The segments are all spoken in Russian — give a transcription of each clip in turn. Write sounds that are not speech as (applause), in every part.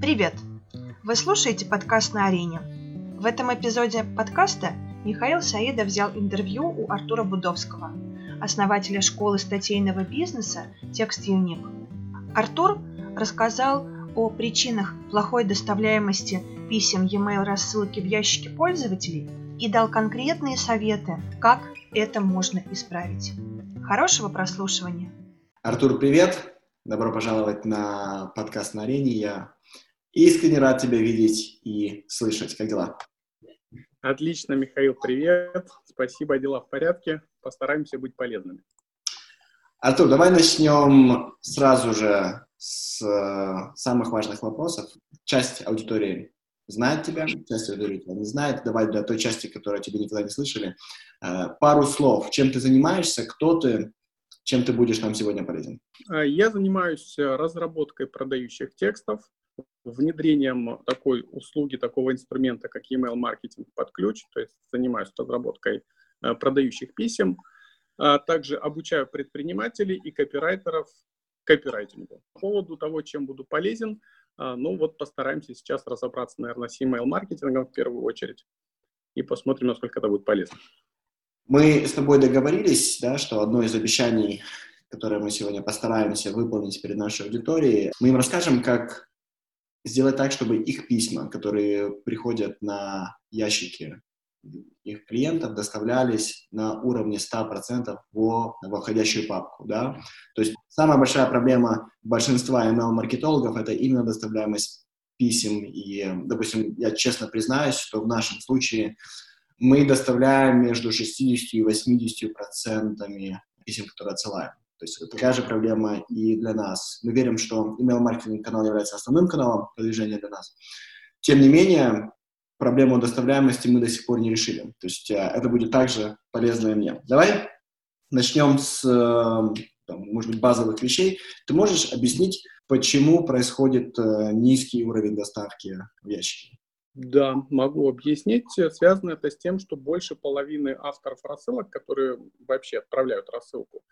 Привет! Вы слушаете подкаст на арене. В этом эпизоде подкаста Михаил Саидов взял интервью у Артура Будовского, основателя школы статейного бизнеса Текст Юник. Артур рассказал о причинах плохой доставляемости писем e-mail рассылки в ящике пользователей и дал конкретные советы, как это можно исправить. Хорошего прослушивания! Артур, привет! Добро пожаловать на подкаст на арене. Я искренне рад тебя видеть и слышать. Как дела? Отлично, Михаил, привет. Спасибо, дела в порядке. Постараемся быть полезными. Артур, давай начнем сразу же с э, самых важных вопросов. Часть аудитории знает тебя, часть аудитории тебя не знает. Давай для той части, которая тебя никогда не слышали, э, пару слов. Чем ты занимаешься, кто ты, чем ты будешь нам сегодня полезен? А, я занимаюсь э, разработкой продающих текстов, внедрением такой услуги, такого инструмента, как email маркетинг под ключ, то есть занимаюсь разработкой э, продающих писем, а также обучаю предпринимателей и копирайтеров копирайтингу. По поводу того, чем буду полезен, а, ну вот постараемся сейчас разобраться, наверное, с email маркетингом в первую очередь и посмотрим, насколько это будет полезно. Мы с тобой договорились, да, что одно из обещаний, которое мы сегодня постараемся выполнить перед нашей аудиторией, мы им расскажем, как сделать так, чтобы их письма, которые приходят на ящики их клиентов, доставлялись на уровне 100% во, во входящую папку. Да? То есть самая большая проблема большинства ML-маркетологов – это именно доставляемость писем. И, допустим, я честно признаюсь, что в нашем случае мы доставляем между 60 и 80 процентами писем, которые отсылаем. То есть это такая же проблема и для нас. Мы верим, что email-маркетинг канал является основным каналом продвижения для нас. Тем не менее, проблему доставляемости мы до сих пор не решили. То есть э, это будет также полезно и мне. Давай начнем с, э, там, может быть, базовых вещей. Ты можешь объяснить, почему происходит э, низкий уровень доставки в ящике? Да, могу объяснить. Связано это с тем, что больше половины авторов рассылок, которые вообще отправляют рассылку,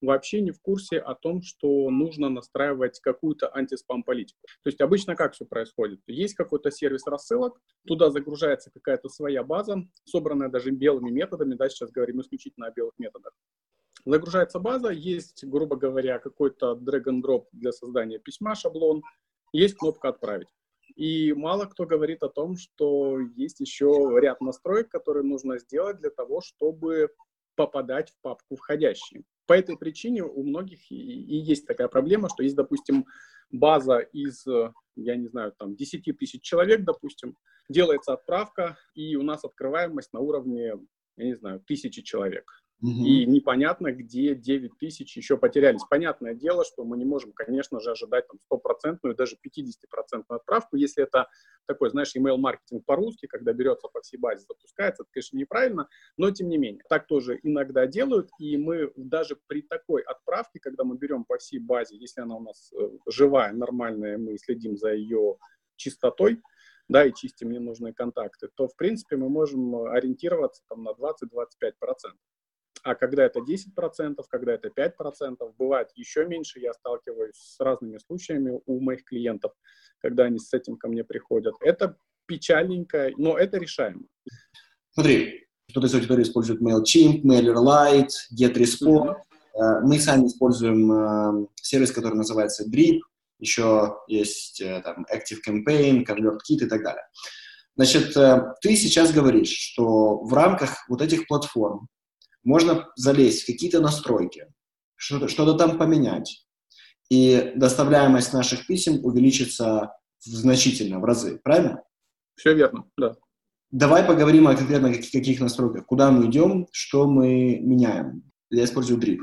вообще не в курсе о том, что нужно настраивать какую-то антиспам-политику. То есть обычно как все происходит? Есть какой-то сервис рассылок, туда загружается какая-то своя база, собранная даже белыми методами, да, сейчас говорим исключительно о белых методах. Загружается база, есть, грубо говоря, какой-то drag-and-drop для создания письма, шаблон, есть кнопка «Отправить». И мало кто говорит о том, что есть еще ряд настроек, которые нужно сделать для того, чтобы попадать в папку входящие. По этой причине у многих и, и есть такая проблема, что есть, допустим, база из, я не знаю, там 10 тысяч человек, допустим, делается отправка, и у нас открываемость на уровне, я не знаю, тысячи человек. Угу. И непонятно, где 9 тысяч еще потерялись. Понятное дело, что мы не можем, конечно же, ожидать там стопроцентную, даже 50% отправку, если это такой, знаешь, email-маркетинг по-русски, когда берется по всей базе, запускается, это, конечно, неправильно, но тем не менее. Так тоже иногда делают, и мы даже при такой отправке, когда мы берем по всей базе, если она у нас э, живая, нормальная, мы следим за ее чистотой, да, и чистим ненужные контакты, то, в принципе, мы можем ориентироваться там на 20-25% а когда это 10%, когда это 5%, бывает еще меньше, я сталкиваюсь с разными случаями у моих клиентов, когда они с этим ко мне приходят. Это печальненько, но это решаемо. Смотри, кто-то из аудитории использует MailChimp, MailerLite, GetResponse. Mm-hmm. Мы сами используем э, сервис, который называется Drip, еще есть э, там ActiveCampaign, ConvertKit и так далее. Значит, ты сейчас говоришь, что в рамках вот этих платформ можно залезть в какие-то настройки, что-то, там поменять, и доставляемость наших писем увеличится значительно, в разы, правильно? Все верно, да. Давай поговорим о конкретно каких, каких настройках. Куда мы идем, что мы меняем. Я использую Drip.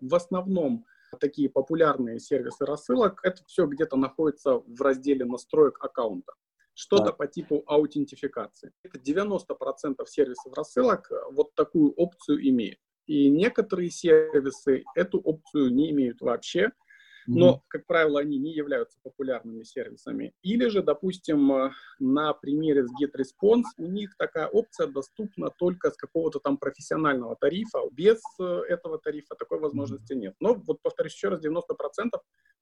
В основном такие популярные сервисы рассылок, это все где-то находится в разделе настроек аккаунта что-то по типу аутентификации. Это 90% сервисов рассылок э, вот такую опцию имеют. И некоторые сервисы эту опцию не имеют вообще. Но, как правило, они не являются популярными сервисами. Или же, допустим, на примере с GetResponse у них такая опция доступна только с какого-то там профессионального тарифа. Без э, этого тарифа такой возможности нет. Но, вот повторюсь еще раз, 90%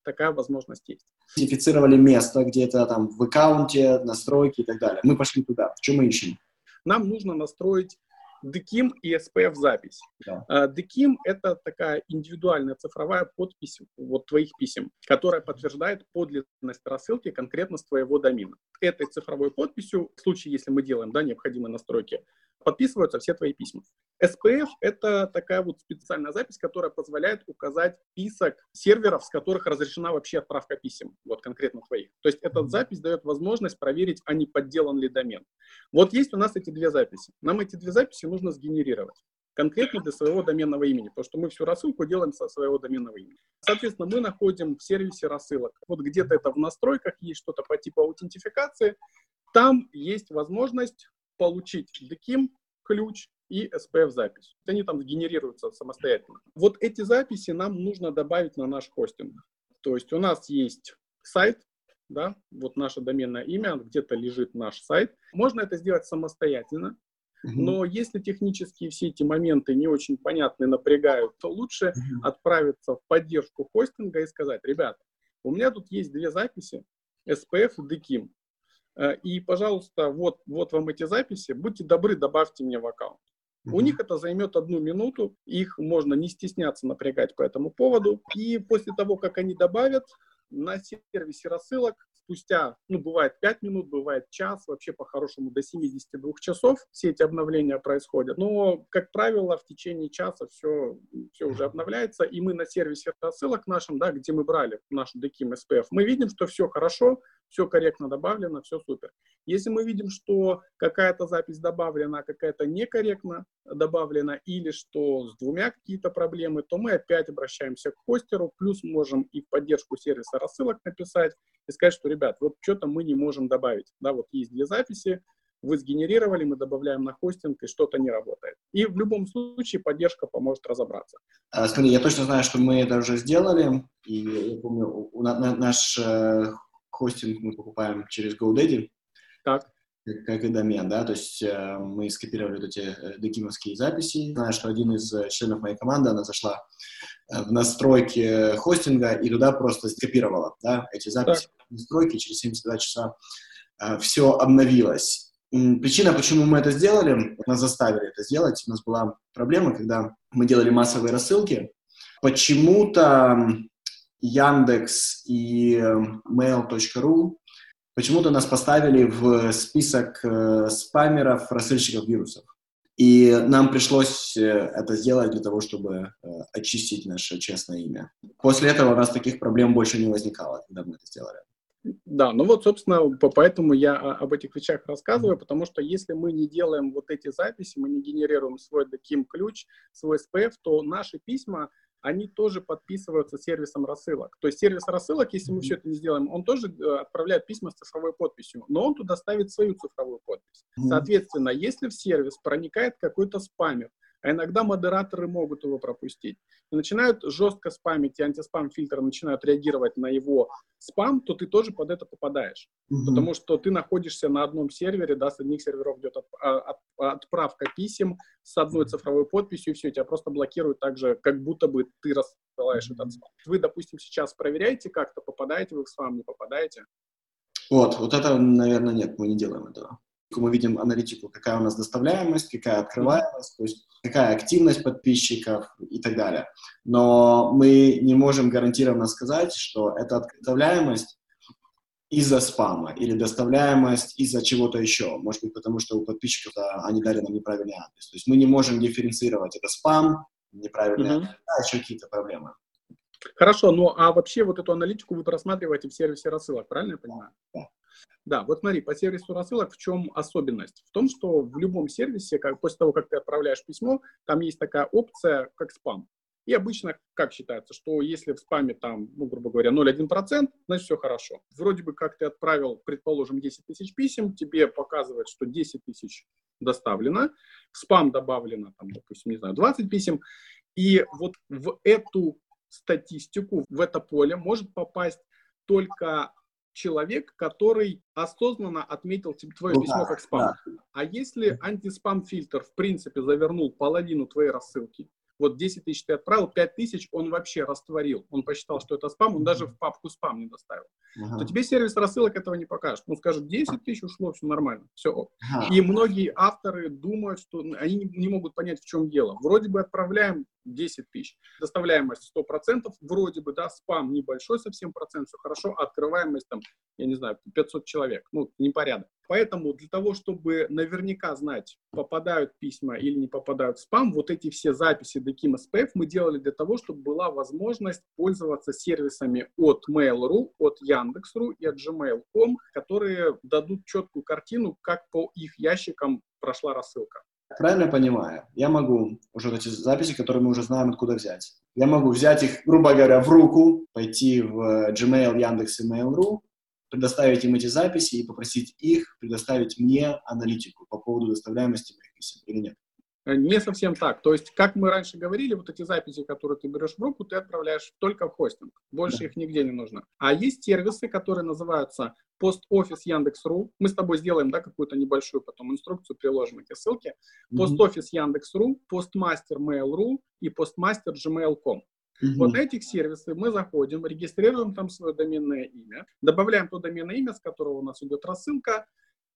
такая возможность есть. Идентифицировали место где-то там в аккаунте, настройки и так далее. Мы пошли туда. Что мы ищем? Нам нужно настроить DKIM и SPF запись. Да. DKIM — это такая индивидуальная цифровая подпись вот твоих писем, которая подтверждает подлинность рассылки конкретно с твоего домена. Этой цифровой подписью, в случае, если мы делаем да, необходимые настройки, подписываются все твои письма. SPF — это такая вот специальная запись, которая позволяет указать список серверов, с которых разрешена вообще отправка писем, вот конкретно твоих. То есть эта запись дает возможность проверить, а не подделан ли домен. Вот есть у нас эти две записи. Нам эти две записи нужно сгенерировать конкретно для своего доменного имени, потому что мы всю рассылку делаем со своего доменного имени. Соответственно, мы находим в сервисе рассылок. Вот где-то это в настройках есть что-то по типу аутентификации. Там есть возможность получить DKIM ключ и SPF-запись. Они там генерируются самостоятельно. Вот эти записи нам нужно добавить на наш хостинг. То есть у нас есть сайт, да, вот наше доменное имя, где-то лежит наш сайт. Можно это сделать самостоятельно, но если технические все эти моменты не очень понятны, напрягают, то лучше отправиться в поддержку хостинга и сказать, ребята, у меня тут есть две записи, SPF и DKIM. Э, и, пожалуйста, вот, вот вам эти записи, будьте добры, добавьте мне в аккаунт. У них это займет одну минуту, их можно не стесняться напрягать по этому поводу. И после того, как они добавят, на сервисе рассылок спустя, ну, бывает 5 минут, бывает час, вообще по-хорошему до 72 часов все эти обновления происходят. Но, как правило, в течение часа все, все уже обновляется, и мы на сервисе рассылок нашем, да, где мы брали наш DKIM SPF, мы видим, что все хорошо, все корректно добавлено, все супер. Если мы видим, что какая-то запись добавлена, а какая-то некорректно добавлена, или что с двумя какие-то проблемы, то мы опять обращаемся к хостеру, плюс можем и в поддержку сервиса рассылок написать и сказать, что, ребят, вот что-то мы не можем добавить. Да, вот есть две записи, вы сгенерировали, мы добавляем на хостинг, и что-то не работает. И в любом случае поддержка поможет разобраться. А, смотри, я точно знаю, что мы это уже сделали, и я помню, у, на, на, наш э, хостинг мы покупаем через GoDaddy. Так. Как, как и домен, да, то есть э, мы скопировали вот эти э, декимовские записи. Знаю, что один из э, членов моей команды, она зашла э, в настройки хостинга и туда просто скопировала, да, эти записи, так. настройки, через 72 часа э, все обновилось. Причина, почему мы это сделали, нас заставили это сделать, у нас была проблема, когда мы делали массовые рассылки, почему-то Яндекс и э, Mail.ru почему-то нас поставили в список э, спамеров, рассыльщиков вирусов. И нам пришлось э, это сделать для того, чтобы очистить наше честное имя. После этого у нас таких проблем больше не возникало, когда мы это сделали. Да, ну вот, собственно, поэтому я об этих вещах рассказываю, потому что если мы не делаем вот эти записи, мы не генерируем свой DKIM ключ, свой SPF, то наши письма они тоже подписываются сервисом рассылок. То есть сервис рассылок, если мы все это не сделаем, он тоже э, отправляет письма с цифровой подписью, но он туда ставит свою цифровую подпись. Соответственно, если в сервис проникает какой-то спамер, а иногда модераторы могут его пропустить. И начинают жестко спамить, и антиспам-фильтры начинают реагировать на его спам, то ты тоже под это попадаешь. Mm-hmm. Потому что ты находишься на одном сервере, да, с одних серверов идет от, а, от, отправка писем с одной цифровой подписью, и все, тебя просто блокируют так же, как будто бы ты рассылаешь mm-hmm. этот спам. Вы, допустим, сейчас проверяете как-то, попадаете вы в спам, не попадаете? Вот, вот это, наверное, нет, мы не делаем этого мы видим аналитику, какая у нас доставляемость, какая открываемость, то есть какая активность подписчиков и так далее. Но мы не можем гарантированно сказать, что эта доставляемость из-за спама или доставляемость из-за чего-то еще. Может быть, потому что у подписчиков да, они дали нам неправильный адрес. То есть мы не можем дифференцировать, это спам, неправильный mm-hmm. адрес, а еще какие-то проблемы. Хорошо, ну а вообще вот эту аналитику вы просматриваете в сервисе рассылок, правильно я понимаю? Да. Да, вот смотри, по сервису рассылок в чем особенность? В том, что в любом сервисе, как, после того, как ты отправляешь письмо, там есть такая опция, как спам. И обычно как считается, что если в спаме там, ну, грубо говоря, 0,1%, значит все хорошо. Вроде бы как ты отправил, предположим, 10 тысяч писем, тебе показывает, что 10 тысяч доставлено, в спам добавлено, там, допустим, не знаю, 20 писем, и вот в эту статистику в это поле может попасть только человек, который осознанно отметил твое ну, письмо как спам. Да. А если антиспам-фильтр в принципе завернул половину твоей рассылки, вот 10 тысяч ты отправил, 5 тысяч он вообще растворил. Он посчитал, что это спам, он даже в папку спам не доставил. Ага. То тебе сервис рассылок этого не покажет. Он скажет, 10 тысяч ушло, все нормально, все. Ага. И многие авторы думают, что они не могут понять, в чем дело. Вроде бы отправляем 10 тысяч. Доставляемость 100%, вроде бы, да, спам небольшой совсем процент, все хорошо, а открываемость там, я не знаю, 500 человек, ну, непорядок. Поэтому для того, чтобы наверняка знать, попадают письма или не попадают в спам, вот эти все записи Dekim SPF мы делали для того, чтобы была возможность пользоваться сервисами от Mail.ru, от Яндекс.ру и от Gmail.com, которые дадут четкую картину, как по их ящикам прошла рассылка. Правильно понимаю? Я могу уже эти записи, которые мы уже знаем, откуда взять. Я могу взять их, грубо говоря, в руку, пойти в Gmail, Яндекс и Mail.ru, предоставить им эти записи и попросить их предоставить мне аналитику по поводу доставляемости моих писем или нет. Э, не совсем так. То есть, как мы раньше говорили, вот эти записи, которые ты берешь в руку, ты отправляешь только в хостинг. Больше да. их нигде не нужно. А есть сервисы, которые называются PostOffice Яндекс.ру. Мы с тобой сделаем да, какую-то небольшую потом инструкцию, приложим эти ссылки. PostOffice Яндекс.ру, Postmaster Mail.ru и Postmaster Gmail.com. Mm-hmm. Вот на этих сервисы мы заходим, регистрируем там свое доменное имя, добавляем то доменное имя, с которого у нас идет рассылка,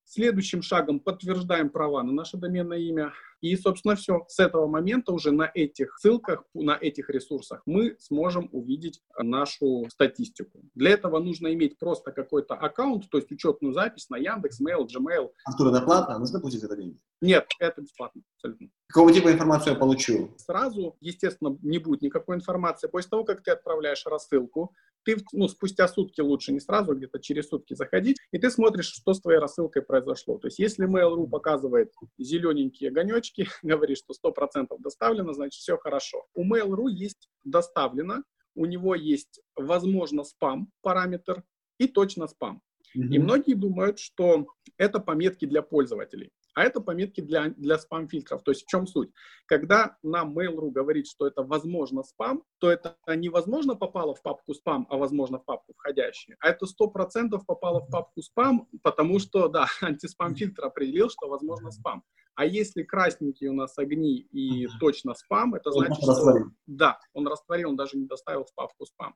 Следующим шагом подтверждаем права на наше доменное имя. И, собственно, все. С этого момента уже на этих ссылках, на этих ресурсах мы сможем увидеть нашу статистику. Для этого нужно иметь просто какой-то аккаунт, то есть учетную запись на Яндекс, Mail, Gmail. Артур, это платно? Нужно платить это деньги? Нет, это бесплатно абсолютно. Какого типа информацию я получу? Сразу, естественно, не будет никакой информации. После того, как ты отправляешь рассылку, ты ну, спустя сутки лучше не сразу, где-то через сутки заходить, и ты смотришь, что с твоей рассылкой произошло. То есть если Mail.ru показывает зелененькие огонечки, (laughs) говорит, что 100% доставлено, значит все хорошо. У Mail.ru есть доставлено, у него есть, возможно, спам параметр и точно спам. Mm-hmm. И многие думают, что это пометки для пользователей а это пометки для, для спам-фильтров. То есть в чем суть? Когда нам Mail.ru говорит, что это возможно спам, то это невозможно попало в папку спам, а возможно в папку входящие. А это 100% попало в папку спам, потому что, да, (laughs) антиспам-фильтр определил, что возможно спам. А если красненькие у нас огни и точно спам, это значит, он что... Да, он растворил, он даже не доставил в папку спам.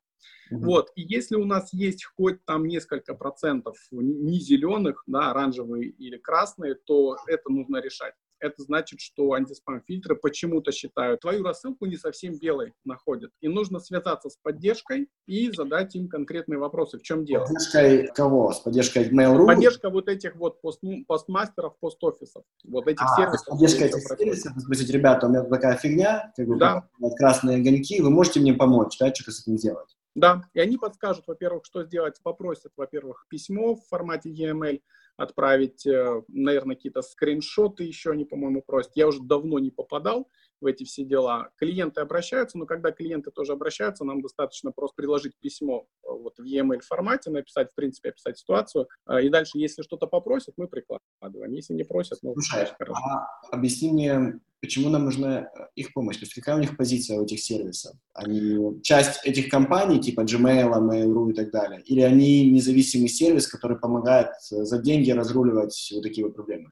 Угу. Вот, и если у нас есть хоть там несколько процентов не зеленых, да, оранжевые или красные, то это нужно решать это значит, что антиспам-фильтры почему-то считают твою рассылку не совсем белой находят. И нужно связаться с поддержкой и задать им конкретные вопросы. В чем дело? Поддержкой кого? С поддержкой Mail.ru? Поддержка вот этих вот пост, постмастеров, пост-офисов. Вот этих а, сервисов. Поддержка этих сервисов. Спросить, ребята, у меня такая фигня, как бы да. красные огоньки, вы можете мне помочь, да, что-то с этим сделать? Да, и они подскажут, во-первых, что сделать, попросят, во-первых, письмо в формате EML, отправить, э, наверное, какие-то скриншоты еще они, по-моему, просят. Я уже давно не попадал в эти все дела. Клиенты обращаются, но когда клиенты тоже обращаются, нам достаточно просто приложить письмо э, вот в e-mail формате, написать, в принципе, описать ситуацию, э, и дальше, если что-то попросят, мы прикладываем. Если не просят, ну, Слушай. А объясни мне, почему нам нужна их помощь? То есть какая у них позиция у этих сервисов? Они часть этих компаний, типа Gmail, Mail.ru и так далее? Или они независимый сервис, который помогает за деньги разруливать вот такие вот проблемы?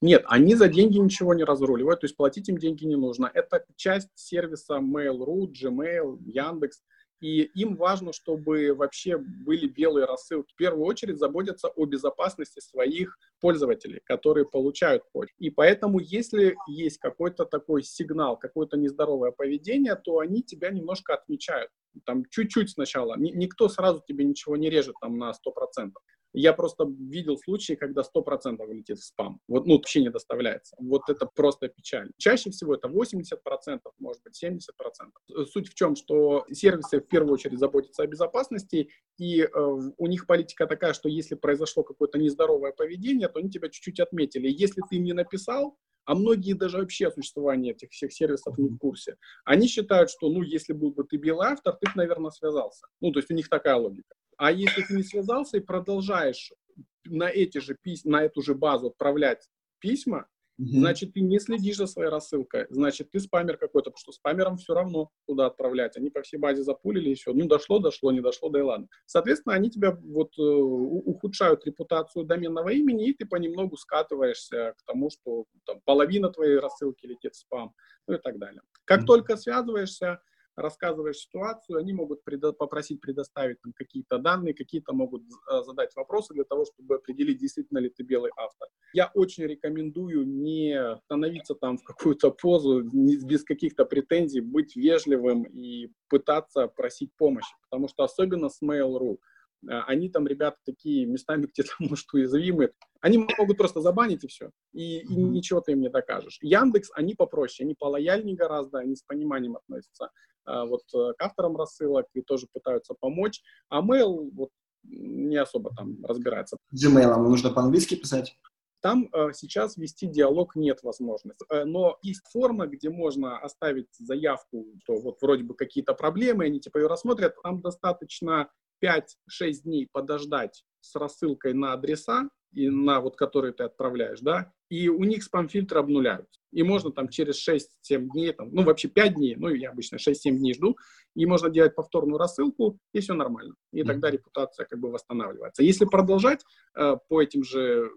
Нет, они за деньги ничего не разруливают, то есть платить им деньги не нужно. Это часть сервиса Mail.ru, Gmail, Яндекс. И им важно, чтобы вообще были белые рассылки. В первую очередь заботятся о безопасности своих пользователей, которые получают почту. И поэтому, если есть какой-то такой сигнал, какое-то нездоровое поведение, то они тебя немножко отмечают. Там чуть-чуть сначала. Никто сразу тебе ничего не режет там на 100%. Я просто видел случаи, когда 100% летит в спам. Вот, ну, вообще не доставляется. Вот это просто печально. Чаще всего это 80%, может быть, 70%. Суть в чем, что сервисы в первую очередь заботятся о безопасности, и э, у них политика такая, что если произошло какое-то нездоровое поведение, то они тебя чуть-чуть отметили. Если ты им не написал, а многие даже вообще о существовании этих всех сервисов не в курсе. Они считают, что, ну, если был бы ты белый автор, ты бы, наверное, связался. Ну, то есть у них такая логика. А если ты не связался и продолжаешь на эти же письма, на эту же базу отправлять письма, Mm-hmm. Значит, ты не следишь за своей рассылкой, значит, ты спамер какой-то, потому что спамерам все равно куда отправлять. Они по всей базе запулили, и все. Ну, дошло, дошло, не дошло, да и ладно. Соответственно, они тебя вот э, ухудшают репутацию доменного имени, и ты понемногу скатываешься к тому, что там, половина твоей рассылки летит в спам, ну и так далее. Как mm-hmm. только связываешься, рассказываешь ситуацию, они могут предо- попросить предоставить там какие-то данные, какие-то могут э, задать вопросы для того, чтобы определить, действительно ли ты белый автор. Я очень рекомендую не становиться там в какую-то позу не, без каких-то претензий, быть вежливым и пытаться просить помощи, потому что особенно с Mail.ru а, они там, ребята, такие местами (laughs) где-то, может, уязвимы. Они могут просто забанить и все. И, и ничего ты им не докажешь. Яндекс, они попроще, они полояльнее гораздо, они с пониманием относятся а, вот э, к авторам рассылок и тоже пытаются помочь. А Mail вот не особо там разбирается. Gmail нужно по-английски писать? Там э, сейчас вести диалог нет возможности. Э, но есть форма, где можно оставить заявку, что вот вроде бы какие-то проблемы, они типа ее рассмотрят. Там достаточно 5-6 дней подождать с рассылкой на адреса, и на вот которые ты отправляешь, да, и у них спам-фильтры обнуляются. И можно там через 6-7 дней, там, ну вообще 5 дней, ну я обычно 6-7 дней жду, и можно делать повторную рассылку, и все нормально. И тогда репутация как бы восстанавливается. Если продолжать э, по этим же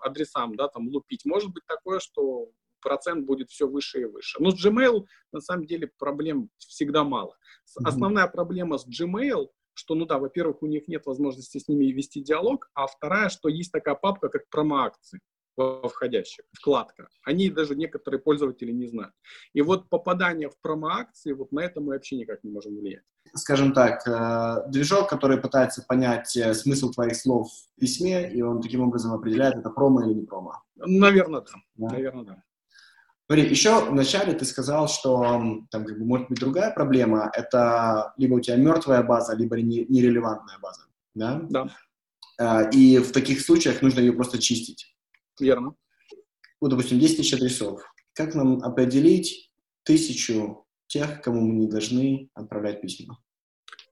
адресам, да, там лупить, может быть такое, что процент будет все выше и выше. Но с Gmail на самом деле проблем всегда мало. Основная проблема с Gmail что, ну да, во-первых, у них нет возможности с ними вести диалог, а вторая, что есть такая папка, как промо-акции во входящих, вкладка. Они даже некоторые пользователи не знают. И вот попадание в промо-акции, вот на это мы вообще никак не можем влиять. Скажем так, э, движок, который пытается понять э, смысл твоих слов в письме, и он таким образом определяет, это промо или не промо. Наверное, да. да? Наверное, да. Смотри, еще вначале ты сказал, что там как бы может быть другая проблема. Это либо у тебя мертвая база, либо нерелевантная база. Да? Да. А, и в таких случаях нужно ее просто чистить. Верно. Ну, допустим, 10 тысяч адресов. Как нам определить тысячу тех, кому мы не должны отправлять письма?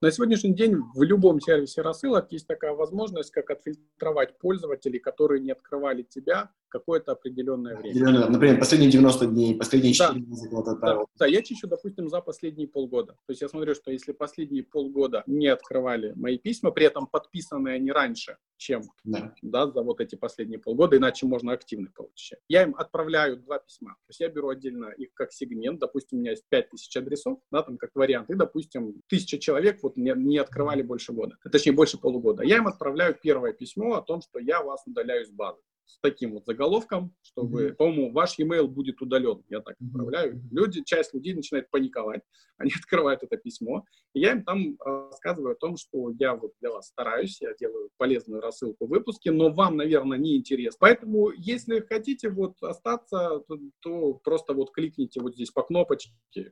На сегодняшний день в любом сервисе рассылок есть такая возможность, как отфильтровать пользователей, которые не открывали тебя какое-то определенное время. Например, последние 90 дней, последние 4 да. месяца да. да, я чищу, допустим, за последние полгода. То есть я смотрю, что если последние полгода не открывали мои письма, при этом подписанные они раньше, чем да. Да, за вот эти последние полгода, иначе можно активно получить. Я им отправляю два письма. То есть я беру отдельно их как сегмент, допустим, у меня есть 5000 адресов, да, там как вариант, и, допустим, тысяча человек вот не, не открывали больше года, точнее, больше полугода. Я им отправляю первое письмо о том, что я вас удаляю из базы с таким вот заголовком, чтобы, mm-hmm. по-моему, ваш e-mail будет удален. Я так отправляю. Люди, часть людей начинает паниковать. (laughs) Они открывают это письмо. И я им там рассказываю о том, что я вот для вас стараюсь, я делаю полезную рассылку выпуски, но вам, наверное, не интересно. Поэтому, если хотите вот остаться, то, то просто вот кликните вот здесь по кнопочке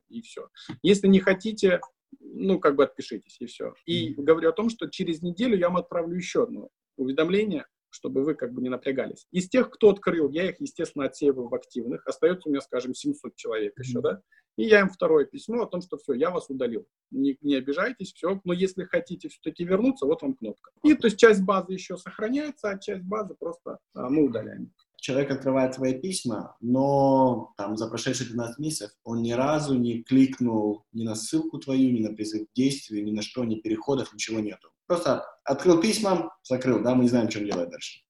и все. Если не хотите, ну, как бы отпишитесь, и все. И говорю о том, что через неделю я вам отправлю еще одно уведомление, чтобы вы как бы не напрягались. Из тех, кто открыл, я их, естественно, отсеиваю в активных. Остается у меня, скажем, 700 человек mm-hmm. еще, да? И я им второе письмо о том, что все, я вас удалил. Не, не обижайтесь, все. Но если хотите все-таки вернуться, вот вам кнопка. И то есть часть базы еще сохраняется, а часть базы просто а, мы удаляем. Человек открывает твои письма, но там за прошедшие 12 месяцев он ни разу не кликнул ни на ссылку твою, ни на призыв к действию, ни на что, ни переходов, ничего нету. Просто открыл письма, закрыл, да, мы не знаем, что делать дальше.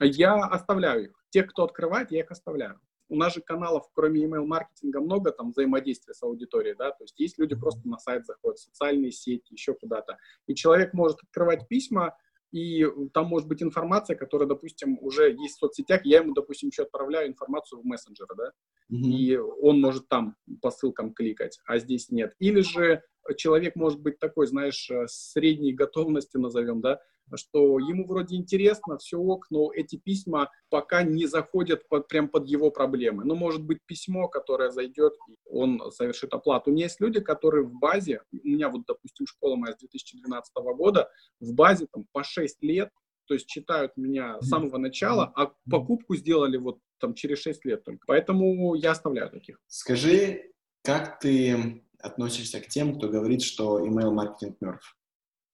Я оставляю их. Тех, кто открывает, я их оставляю. У нас же каналов, кроме email-маркетинга, много там взаимодействия с аудиторией, да, то есть есть люди просто на сайт заходят, социальные сети, еще куда-то. И человек может открывать письма, и там может быть информация, которая, допустим, уже есть в соцсетях, я ему, допустим, еще отправляю информацию в мессенджер, да, mm-hmm. и он может там по ссылкам кликать, а здесь нет. Или же человек может быть такой, знаешь, э, средней готовности, назовем, да, что ему вроде интересно, все ок, но эти письма пока не заходят под, прям под его проблемы. Ну, может быть, письмо, которое зайдет, и он совершит оплату. У меня есть люди, которые в базе, у меня вот, допустим, школа моя с 2012 года, в базе там по 6 лет, то есть читают меня с самого начала, а покупку сделали вот там через 6 лет только. Поэтому я оставляю таких. Скажи, как ты относишься к тем, кто говорит, что email маркетинг мертв?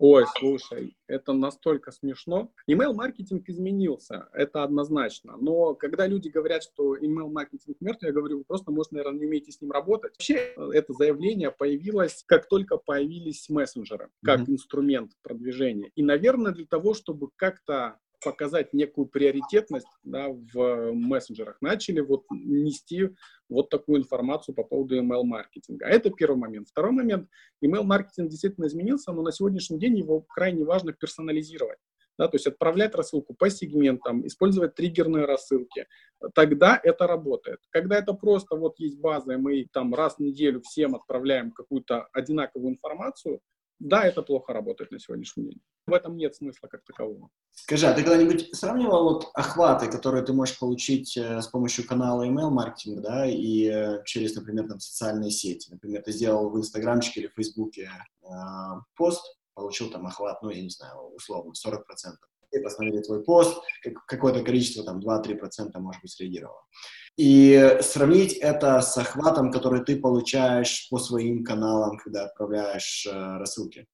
Ой, слушай, это настолько смешно. Email-маркетинг изменился, это однозначно. Но когда люди говорят, что email-маркетинг мертв, я говорю, вы просто, может, наверное, не умеете с ним работать. Вообще, это заявление появилось, как только появились мессенджеры, как mm-hmm. инструмент продвижения. И, наверное, для того, чтобы как-то показать некую приоритетность да, в мессенджерах, начали вот нести вот такую информацию по поводу email-маркетинга. Это первый момент. Второй момент. Email-маркетинг действительно изменился, но на сегодняшний день его крайне важно персонализировать. Да, то есть отправлять рассылку по сегментам, использовать триггерные рассылки, тогда это работает. Когда это просто вот есть база, и мы там раз в неделю всем отправляем какую-то одинаковую информацию, да, это плохо работает на сегодняшний день. В этом нет смысла как такового. Скажи, а ты когда-нибудь сравнивал вот охваты, которые ты можешь получить э, с помощью канала email маркетинга, да, и э, через, например, там социальные сети? Например, ты сделал в Инстаграмчике или в Фейсбуке э, пост, получил там охват, ну, я не знаю, условно, 40%. Посмотрели твой пост, как, какое-то количество, там, 2-3% может быть среагировало и сравнить это с охватом, который ты получаешь по своим каналам, когда отправляешь э, рассылки.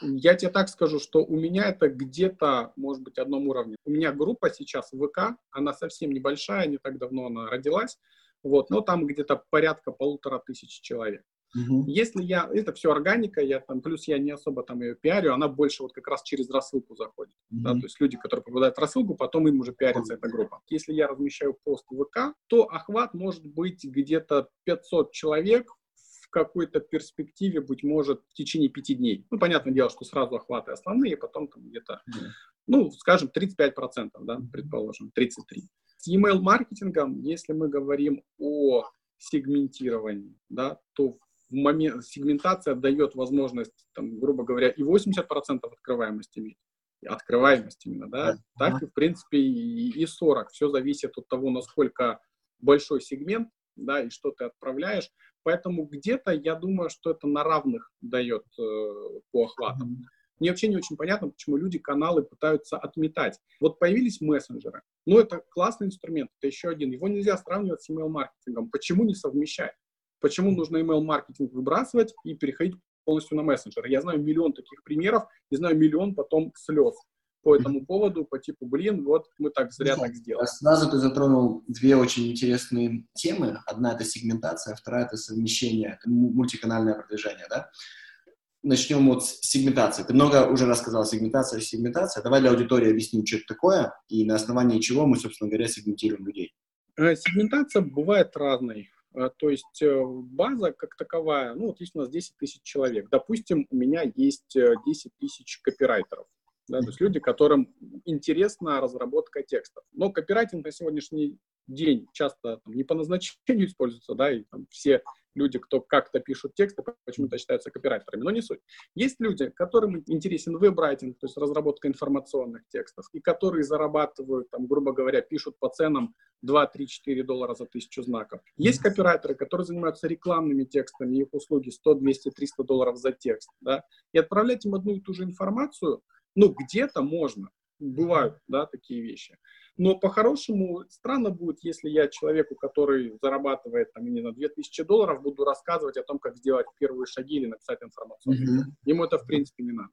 Я тебе так скажу, что у меня это где-то, может быть, одном уровне. У меня группа сейчас в ВК, она совсем небольшая, не так давно она родилась, вот, но там где-то порядка полутора тысяч человек. Угу. Если я, это все органика, я там, плюс я не особо там ее пиарю, она больше вот как раз через рассылку заходит. Угу. Да, то есть люди, которые попадают в рассылку, потом им уже пиарится эта группа. Если я размещаю пост в ВК, то охват может быть где-то 500 человек в какой-то перспективе, быть может, в течение пяти дней. Ну, понятное дело, что сразу охваты основные, потом там где-то, mm. ну, скажем, 35%, да, предположим, 33%. С email маркетингом, если мы говорим о сегментировании, да, то в момент сегментация дает возможность, там, грубо говоря, и 80% открываемости иметь, открываемость именно, да, да. так и, в принципе, и, и 40. Все зависит от того, насколько большой сегмент, да, и что ты отправляешь. Поэтому где-то я думаю, что это на равных дает э, по охватам. Mm-hmm. Мне вообще не очень понятно, почему люди каналы пытаются отметать. Вот появились мессенджеры. Ну, это классный инструмент, это еще один. Его нельзя сравнивать с email-маркетингом. Почему не совмещать? Почему нужно email-маркетинг выбрасывать и переходить полностью на мессенджеры? Я знаю миллион таких примеров, и знаю миллион потом слез по этому поводу, по типу, блин, вот мы так зря так сделали. Сразу ты затронул две очень интересные темы. Одна — это сегментация, вторая — это совмещение, мультиканальное продвижение, да? Начнем вот с сегментации. Ты много уже рассказал сегментация, сегментация. Давай для аудитории объясним, что это такое, и на основании чего мы, собственно говоря, сегментируем людей. Э, сегментация бывает разной. А, то есть э, база как таковая, ну вот есть у нас 10 тысяч человек. Допустим, у меня есть 10 э, тысяч копирайтеров. Да, то есть люди, которым интересна разработка текстов. Но копирайтинг на сегодняшний день часто там, не по назначению (laughs) используется, да, и там все люди, кто как-то пишут тексты, почему-то считаются копирайтерами, но не суть. Есть люди, которым интересен веб-райтинг, то есть разработка информационных текстов, и которые зарабатывают, там, грубо говоря, пишут по ценам 2, 3, 4 доллара за тысячу знаков. Есть копирайтеры, которые занимаются рекламными текстами, их услуги 100, 200, 300 долларов за текст, да, и отправлять им одну и ту же информацию, ну, где-то можно, бывают, да, такие вещи. Но по-хорошему странно будет, если я человеку, который зарабатывает там именно 2000 долларов, буду рассказывать о том, как сделать первые шаги или написать информацию. Mm-hmm. Ему это в принципе не надо.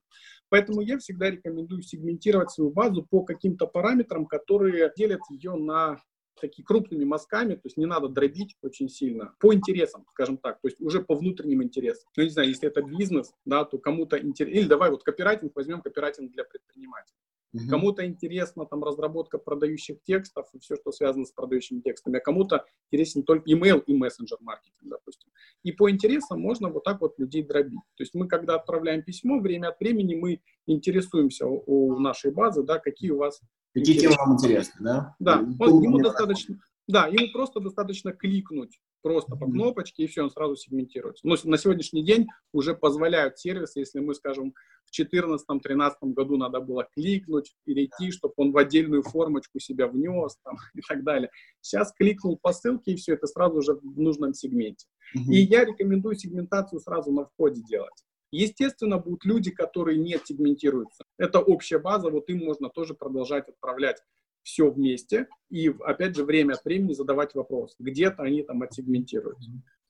Поэтому я всегда рекомендую сегментировать свою базу по каким-то параметрам, которые делят ее на такие крупными мазками, то есть не надо дробить очень сильно, по интересам, скажем так, то есть уже по внутренним интересам. Ну, не знаю, если это бизнес, да, то кому-то интересно, или давай вот копирайтинг, возьмем копирайтинг для предпринимателей. Угу. Кому-то интересна там разработка продающих текстов и все, что связано с продающими текстами, а кому-то интересен только email и мессенджер маркетинг, допустим. И по интересам можно вот так вот людей дробить. То есть мы, когда отправляем письмо, время от времени мы интересуемся у, у нашей базы, да, какие у вас Какие темы вам интересны, да? Да, он, ему достаточно, да, ему просто достаточно кликнуть просто по кнопочке, и все, он сразу сегментируется. Но на сегодняшний день уже позволяют сервисы, если мы, скажем, в 2014-2013 году надо было кликнуть, перейти, чтобы он в отдельную формочку себя внес там, (laughs) и так далее. Сейчас кликнул по ссылке, и все это сразу же в нужном сегменте. И я рекомендую сегментацию сразу на входе делать. Естественно, будут люди, которые не сегментируются. Это общая база, вот им можно тоже продолжать отправлять все вместе и, опять же, время от времени задавать вопрос. Где-то они там отсегментируют.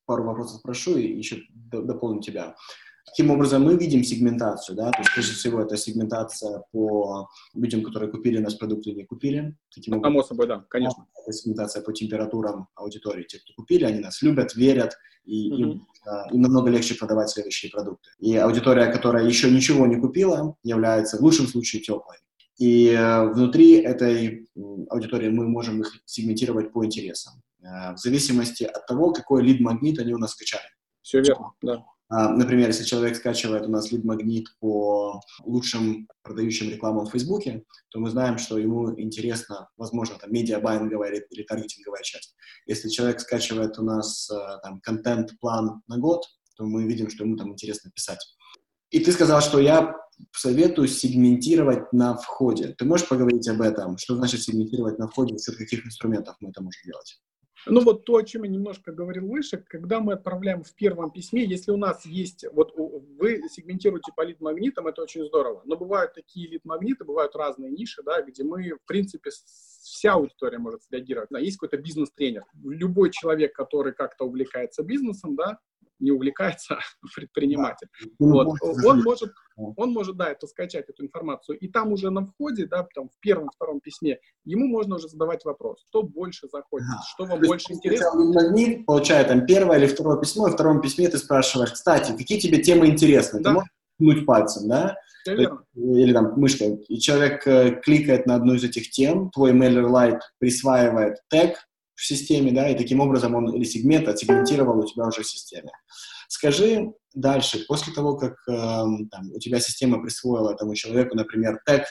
Пару вопросов спрошу и еще дополню тебя. Каким образом мы видим сегментацию, да, то есть прежде всего это сегментация по людям, которые купили наш продукт и не купили. Таким образом, Само собой, да, конечно. Это сегментация по температурам аудитории. Те, кто купили, они нас любят, верят, и mm-hmm. им, а, им намного легче продавать следующие продукты. И аудитория, которая еще ничего не купила, является в лучшем случае теплой. И э, внутри этой аудитории мы можем их сегментировать по интересам, э, в зависимости от того, какой лид-магнит они у нас скачали. Все верно, да. А, например, если человек скачивает у нас лид-магнит по лучшим продающим рекламам в Фейсбуке, то мы знаем, что ему интересно, возможно, там, медиабайинговая или, или таргетинговая часть. Если человек скачивает у нас э, там, контент-план на год, то мы видим, что ему там интересно писать. И ты сказал, что я советую сегментировать на входе. Ты можешь поговорить об этом? Что значит сегментировать на входе? За каких инструментов мы это можем делать? Ну вот то, о чем я немножко говорил выше, когда мы отправляем в первом письме, если у нас есть, вот вы сегментируете по лид-магнитам, это очень здорово, но бывают такие лид-магниты, бывают разные ниши, да, где мы, в принципе, вся аудитория может среагировать. Да, есть какой-то бизнес-тренер. Любой человек, который как-то увлекается бизнесом, да, не увлекается (laughs) а предприниматель. Да. Вот. Он может, он может, да, это скачать, эту информацию. И там уже на входе, да, там в первом, втором письме, ему можно уже задавать вопрос, что больше заходит, да. что вам То больше интересно. Магнит получает там первое или второе письмо, и в втором письме ты спрашиваешь, кстати, какие тебе темы интересны? Да. Ты можешь ткнуть пальцем, да? Или там мышкой. И человек э, кликает на одну из этих тем, твой MailerLite присваивает тег, в системе, да, и таким образом он или сегмент отсегментировал у тебя уже в системе. Скажи дальше, после того, как э, там, у тебя система присвоила этому человеку, например, тег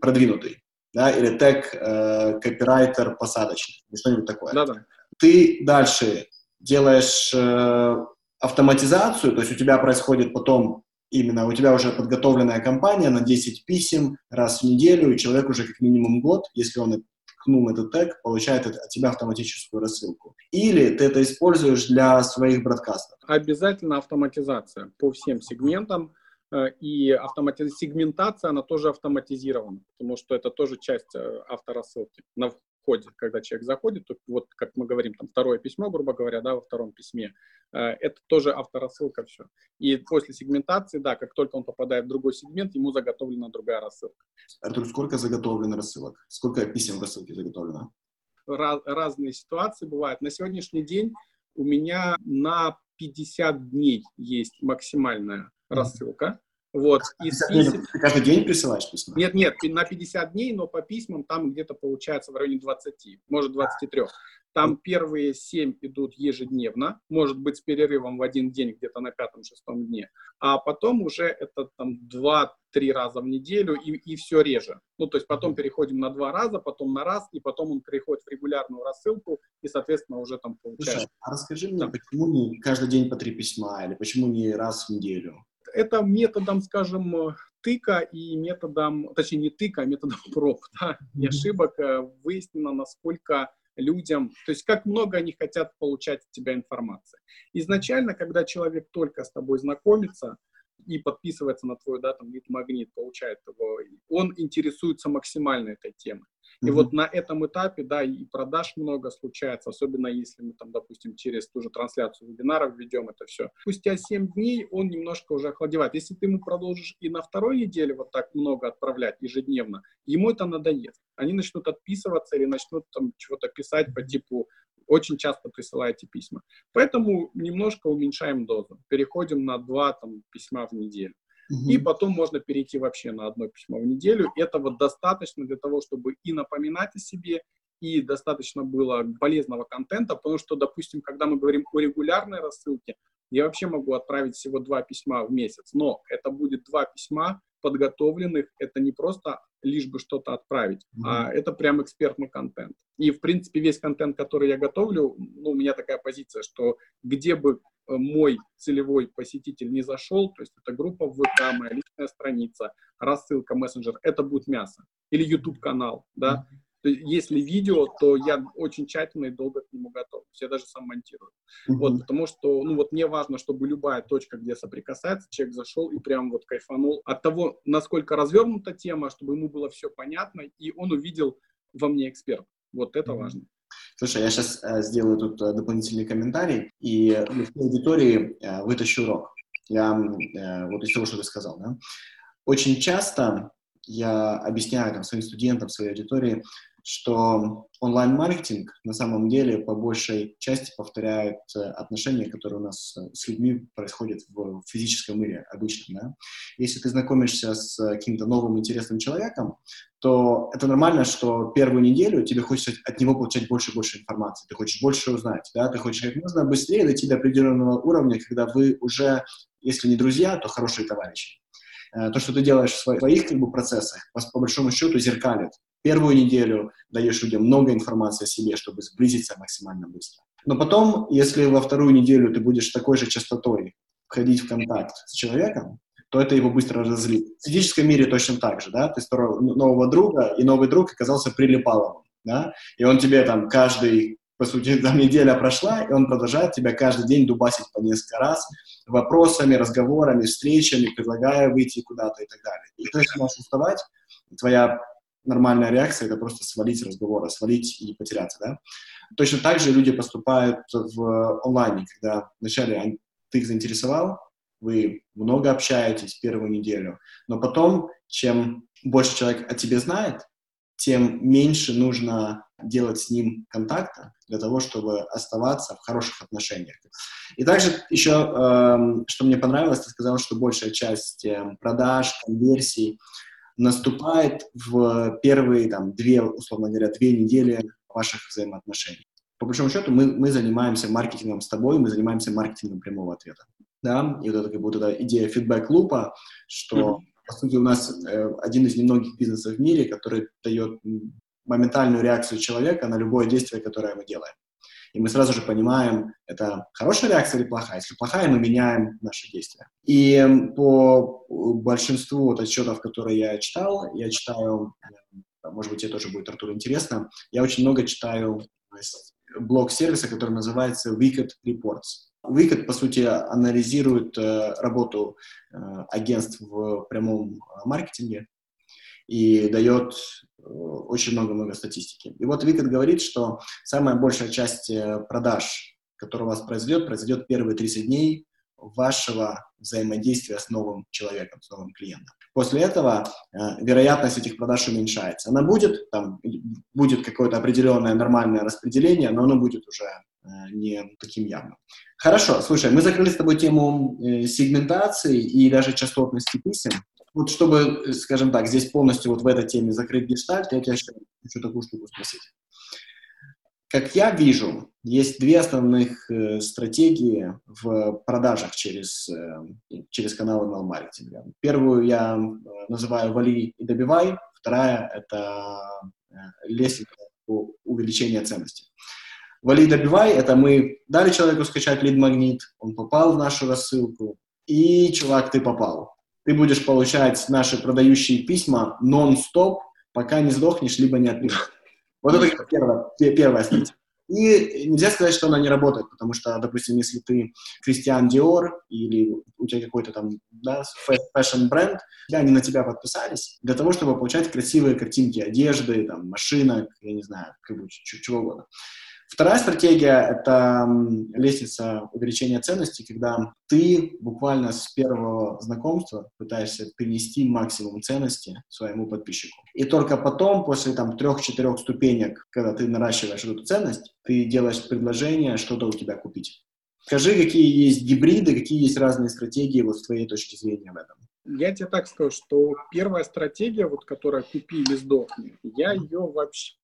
продвинутый, да, или тег э, копирайтер посадочный, или что-нибудь такое. Да-да. Ты дальше делаешь э, автоматизацию, то есть у тебя происходит потом именно, у тебя уже подготовленная кампания на 10 писем раз в неделю, и человек уже как минимум год, если он ткнул этот тег, получает от тебя автоматическую рассылку. Или ты это используешь для своих бродкастов. Обязательно автоматизация по всем сегментам. Э, и автомати... сегментация, она тоже автоматизирована, потому что это тоже часть э, авторассылки. На входе, когда человек заходит, то вот как мы говорим, там второе письмо, грубо говоря, да, во втором письме, э, это тоже авторассылка все. И после сегментации, да, как только он попадает в другой сегмент, ему заготовлена другая рассылка. Артур, сколько заготовлено рассылок? Сколько писем в рассылке заготовлено? Раз, разные ситуации бывают. На сегодняшний день у меня на 50 дней есть максимальная рассылка. Вот. И. Ты каждый день присылаешь письма? Нет, нет, на 50 дней, но по письмам там где-то получается в районе 20, может 23. Там первые 7 идут ежедневно, может быть с перерывом в один день где-то на пятом-шестом дне, а потом уже это там 2-3 раза в неделю и, и все реже. Ну, то есть потом переходим на два раза, потом на раз, и потом он переходит в регулярную рассылку, и, соответственно, уже там получается. Слушай, а расскажи мне, почему не каждый день по три письма, или почему не раз в неделю? Это методом, скажем, тыка и методом, точнее не тыка, а методом (laughs) проб, да, и ошибок э, выяснено, насколько людям, то есть как много они хотят получать от тебя информации. Изначально, когда человек только с тобой знакомится, и подписывается на твой, да, там, лид-магнит, получает его, он интересуется максимально этой темой. И mm-hmm. вот на этом этапе, да, и продаж много случается, особенно если мы там, допустим, через ту же трансляцию вебинаров ведем это все. Спустя 7 дней он немножко уже охладевает. Если ты ему продолжишь и на второй неделе вот так много отправлять ежедневно, ему это надоест. Они начнут отписываться или начнут там чего-то писать по типу очень часто присылаете письма. Поэтому немножко уменьшаем дозу. Переходим на два там, письма в неделю. Угу. И потом можно перейти вообще на одно письмо в неделю. Этого достаточно для того, чтобы и напоминать о себе, и достаточно было полезного контента, потому что, допустим, когда мы говорим о регулярной рассылке, я вообще могу отправить всего два письма в месяц, но это будет два письма подготовленных, это не просто лишь бы что-то отправить, mm-hmm. а это прям экспертный контент. И, в принципе, весь контент, который я готовлю, ну, у меня такая позиция, что где бы мой целевой посетитель не зашел, то есть это группа в ВК, моя личная страница, рассылка, мессенджер, это будет мясо. Или YouTube-канал, да, mm-hmm если видео, то я очень тщательно и долго к нему готов. Я даже сам монтирую. Mm-hmm. Вот, потому что, ну вот мне важно, чтобы любая точка, где соприкасается, человек зашел и прям вот кайфанул от того, насколько развернута тема, чтобы ему было все понятно, и он увидел во мне эксперт. Вот это mm-hmm. важно. Слушай, я сейчас э, сделаю тут э, дополнительный комментарий и аудитории э, вытащу урок. Я вот из того, что ты сказал, да. Очень часто я объясняю там, своим студентам, своей аудитории, что онлайн-маркетинг на самом деле по большей части повторяет э, отношения, которые у нас э, с людьми происходят в физическом мире обычно. Да? Если ты знакомишься с каким-то новым интересным человеком, то это нормально, что первую неделю тебе хочется от него получать больше и больше информации, ты хочешь больше узнать, да? ты хочешь как можно быстрее дойти до определенного уровня, когда вы уже, если не друзья, то хорошие товарищи. Э, то, что ты делаешь в своих как бы, процессах, по, по большому счету зеркалит. Первую неделю даешь людям много информации о себе, чтобы сблизиться максимально быстро. Но потом, если во вторую неделю ты будешь такой же частотой входить в контакт с человеком, то это его быстро разозлит. В физическом мире точно так же, да, ты строил нового друга, и новый друг оказался прилипаловым, да, и он тебе там каждый по сути, там неделя прошла, и он продолжает тебя каждый день дубасить по несколько раз вопросами, разговорами, встречами, предлагая выйти куда-то и так далее. И то есть можешь уставать, твоя нормальная реакция — это просто свалить разговор, свалить и потеряться, да? Точно так же люди поступают в онлайне, когда вначале ты их заинтересовал, вы много общаетесь первую неделю, но потом, чем больше человек о тебе знает, тем меньше нужно делать с ним контакта для того, чтобы оставаться в хороших отношениях. И также еще, э, что мне понравилось, ты сказал, что большая часть э, продаж, конверсий наступает в первые, там, две, условно говоря, две недели ваших взаимоотношений. По большому счету, мы, мы занимаемся маркетингом с тобой, мы занимаемся маркетингом прямого ответа. Да, и вот это как будто вот идея фидбэк-лупа, что mm-hmm по сути, у нас э, один из немногих бизнесов в мире, который дает моментальную реакцию человека на любое действие, которое мы делаем. И мы сразу же понимаем, это хорошая реакция или плохая. Если плохая, мы меняем наши действия. И по большинству вот отчетов, которые я читал, я читаю, э, может быть, тебе тоже будет, Артур, интересно, я очень много читаю блог сервиса, который называется Wicked Reports. Wicked, по сути, анализирует э, работу э, агентств в прямом маркетинге и дает э, очень много-много статистики. И вот Wicked говорит, что самая большая часть э, продаж, которая у вас произойдет, произойдет первые 30 дней вашего взаимодействия с новым человеком, с новым клиентом. После этого э, вероятность этих продаж уменьшается. Она будет, там будет какое-то определенное нормальное распределение, но оно будет уже э, не таким явным. Хорошо, слушай, мы закрыли с тобой тему э, сегментации и даже частотности писем. Вот чтобы, скажем так, здесь полностью вот в этой теме закрыть гештальт, я тебя еще хочу такую штуку спросить. Как я вижу, есть две основных э, стратегии в продажах через, э, через канал email-маркетинга. Первую я э, называю «вали и добивай», вторая — это э, лестница увеличения ценности. «Вали и добивай» — это мы дали человеку скачать лид-магнит, он попал в нашу рассылку, и, чувак, ты попал. Ты будешь получать наши продающие письма нон-стоп, пока не сдохнешь, либо не отпишешь. Вот это первая, первая статья. И нельзя сказать, что она не работает, потому что, допустим, если ты Кристиан Диор или у тебя какой-то там да, fashion бренд, они на тебя подписались для того, чтобы получать красивые картинки одежды, там, машинок, я не знаю, как бы, чего угодно. Вторая стратегия — это лестница увеличения ценностей, когда ты буквально с первого знакомства пытаешься принести максимум ценности своему подписчику. И только потом, после там трех-четырех ступенек, когда ты наращиваешь эту ценность, ты делаешь предложение что-то у тебя купить. Скажи, какие есть гибриды, какие есть разные стратегии вот с твоей точки зрения в этом? Я тебе так скажу, что первая стратегия, вот, которая «купи или сдохни», я ее вообще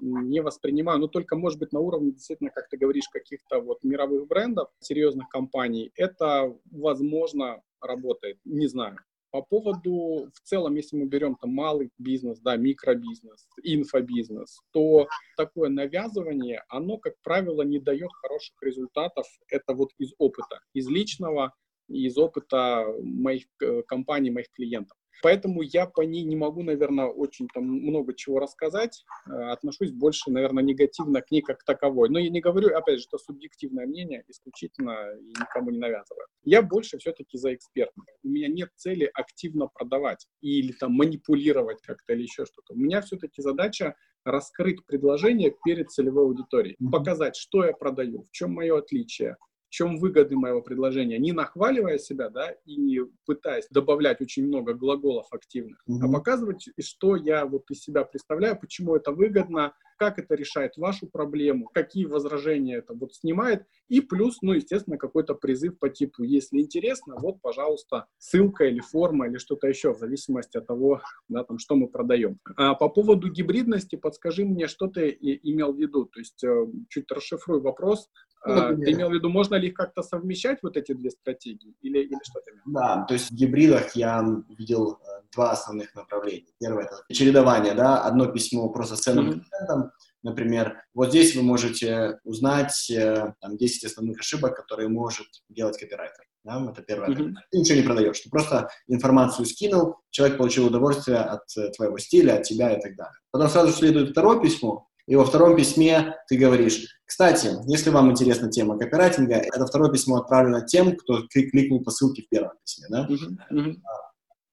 не воспринимаю, но только, может быть, на уровне, действительно, как ты говоришь, каких-то вот мировых брендов, серьезных компаний, это, возможно, работает, не знаю. По поводу, в целом, если мы берем там малый бизнес, да, микробизнес, инфобизнес, то такое навязывание, оно, как правило, не дает хороших результатов. Это вот из опыта, из личного, из опыта моих э, компаний, моих клиентов. Поэтому я по ней не могу, наверное, очень там много чего рассказать. Э, отношусь больше, наверное, негативно к ней как таковой. Но я не говорю, опять же, это субъективное мнение, исключительно и никому не навязываю. Я больше все-таки за экспертность. У меня нет цели активно продавать или там манипулировать как-то или еще что-то. У меня все-таки задача раскрыть предложение перед целевой аудиторией, показать, что я продаю, в чем мое отличие, чем выгоды моего предложения, не нахваливая себя, да, и не пытаясь добавлять очень много глаголов активных, mm-hmm. а показывать, что я вот из себя представляю, почему это выгодно, как это решает вашу проблему, какие возражения это вот снимает, и плюс, ну, естественно, какой-то призыв по типу, если интересно, вот, пожалуйста, ссылка или форма или что-то еще, в зависимости от того, да, там, что мы продаем. А по поводу гибридности, подскажи мне, что ты имел в виду, то есть э, чуть расшифруй вопрос, а, ты имел в виду, можно ли их как-то совмещать, вот эти две стратегии, или, или что ты имел? Да, то есть в гибридах я видел э, два основных направления. Первое — это чередование, да, одно письмо просто с ценным mm-hmm. контентом, например, вот здесь вы можете узнать э, там, 10 основных ошибок, которые может делать копирайтер. Да? Это первое. Mm-hmm. Ты ничего не продаешь, ты просто информацию скинул, человек получил удовольствие от э, твоего стиля, от тебя и так далее. Потом сразу следует второе письмо, и во втором письме ты говоришь, кстати, если вам интересна тема копирайтинга, это второе письмо отправлено тем, кто кликнул по ссылке в первом письме. Да? Uh-huh.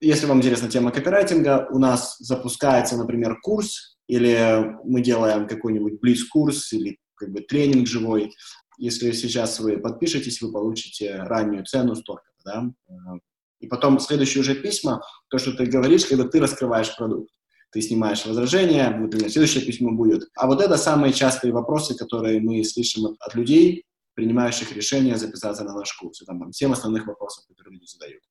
Если вам интересна тема копирайтинга, у нас запускается, например, курс, или мы делаем какой-нибудь блиц-курс, или как бы тренинг живой. Если сейчас вы подпишетесь, вы получите раннюю цену столько. Да? И потом следующие уже письма, то, что ты говоришь, когда ты раскрываешь продукт ты снимаешь возражения, например, следующее письмо будет. А вот это самые частые вопросы, которые мы слышим от, от людей, принимающих решение записаться на наш курс. Это там, 7 основных вопросов, которые люди задают.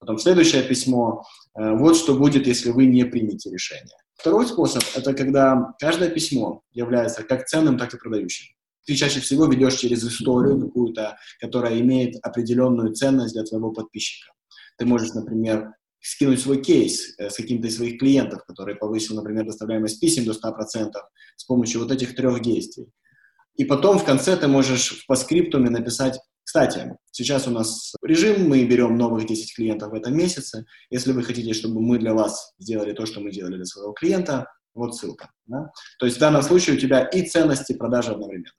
Потом следующее письмо. Э, вот что будет, если вы не примете решение. Второй способ – это когда каждое письмо является как ценным, так и продающим. Ты чаще всего ведешь через историю какую-то, которая имеет определенную ценность для твоего подписчика. Ты можешь, например, скинуть свой кейс э, с каким-то из своих клиентов, который повысил, например, доставляемость писем до 100% с помощью вот этих трех действий. И потом в конце ты можешь по скриптуме написать, кстати, сейчас у нас режим, мы берем новых 10 клиентов в этом месяце. Если вы хотите, чтобы мы для вас сделали то, что мы делали для своего клиента, вот ссылка. Да? То есть в данном случае у тебя и ценности, продажи одновременно.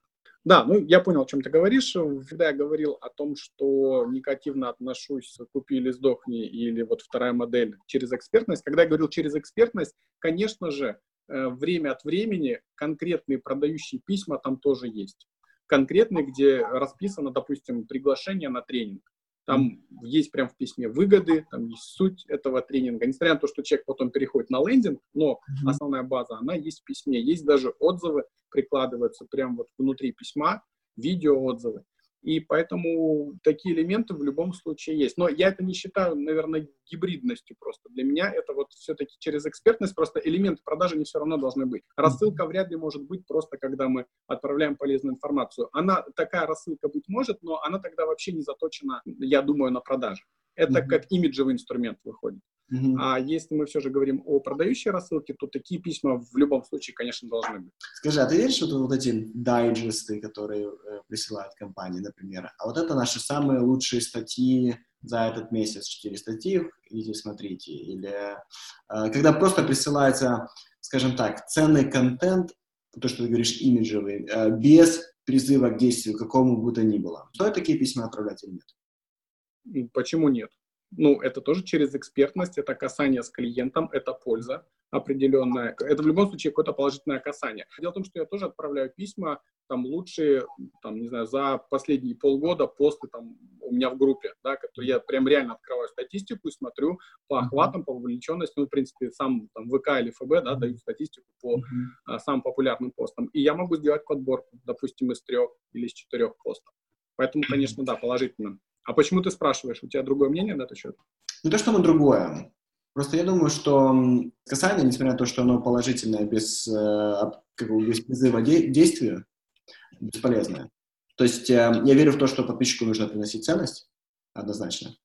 Да, ну я понял, о чем ты говоришь. Когда я говорил о том, что негативно отношусь, купи или сдохни, или вот вторая модель через экспертность, когда я говорил через экспертность, конечно же, э, время от времени конкретные продающие письма там тоже есть. Конкретные, где расписано, допустим, приглашение на тренинг. Там есть прям в письме выгоды, там есть суть этого тренинга. Несмотря на то, что человек потом переходит на лендинг, но mm-hmm. основная база, она есть в письме. Есть даже отзывы, прикладываются прям вот внутри письма, видеоотзывы. И поэтому такие элементы в любом случае есть. Но я это не считаю, наверное, гибридностью просто. Для меня это вот все-таки через экспертность просто элементы продажи не все равно должны быть. Рассылка вряд ли может быть просто, когда мы отправляем полезную информацию. Она, такая рассылка быть может, но она тогда вообще не заточена, я думаю, на продажи. Это mm-hmm. как имиджевый инструмент выходит. Mm-hmm. А если мы все же говорим о продающей рассылке, то такие письма в любом случае, конечно, должны быть. Скажи, а ты веришь в вот эти дайджесты, которые э, присылают компании, например? А вот это наши самые лучшие статьи за этот месяц, четыре статьи, идите смотрите. Или э, когда просто присылается, скажем так, ценный контент, то, что ты говоришь, имиджевый, э, без призыва к действию какому бы то ни было. Стоит такие письма отправлять или нет? Почему нет? Ну, это тоже через экспертность, это касание с клиентом, это польза определенная. Это в любом случае какое-то положительное касание. Дело в том, что я тоже отправляю письма, там лучшие, там, не знаю, за последние полгода посты там у меня в группе, да, которые я прям реально открываю статистику и смотрю по охватам, по вовлеченности, ну, в принципе, сам там ВК или ФБ, да, дают статистику по а, самым популярным постам. И я могу сделать подборку, допустим, из трех или из четырех постов. Поэтому, конечно, да, положительно. А почему ты спрашиваешь? У тебя другое мнение на этот счет? Не то, что оно другое. Просто я думаю, что касание, несмотря на то, что оно положительное, без, э, как бы, без призыва де- действия, бесполезное. То есть э, я верю в то, что подписчику нужно приносить ценность, однозначно.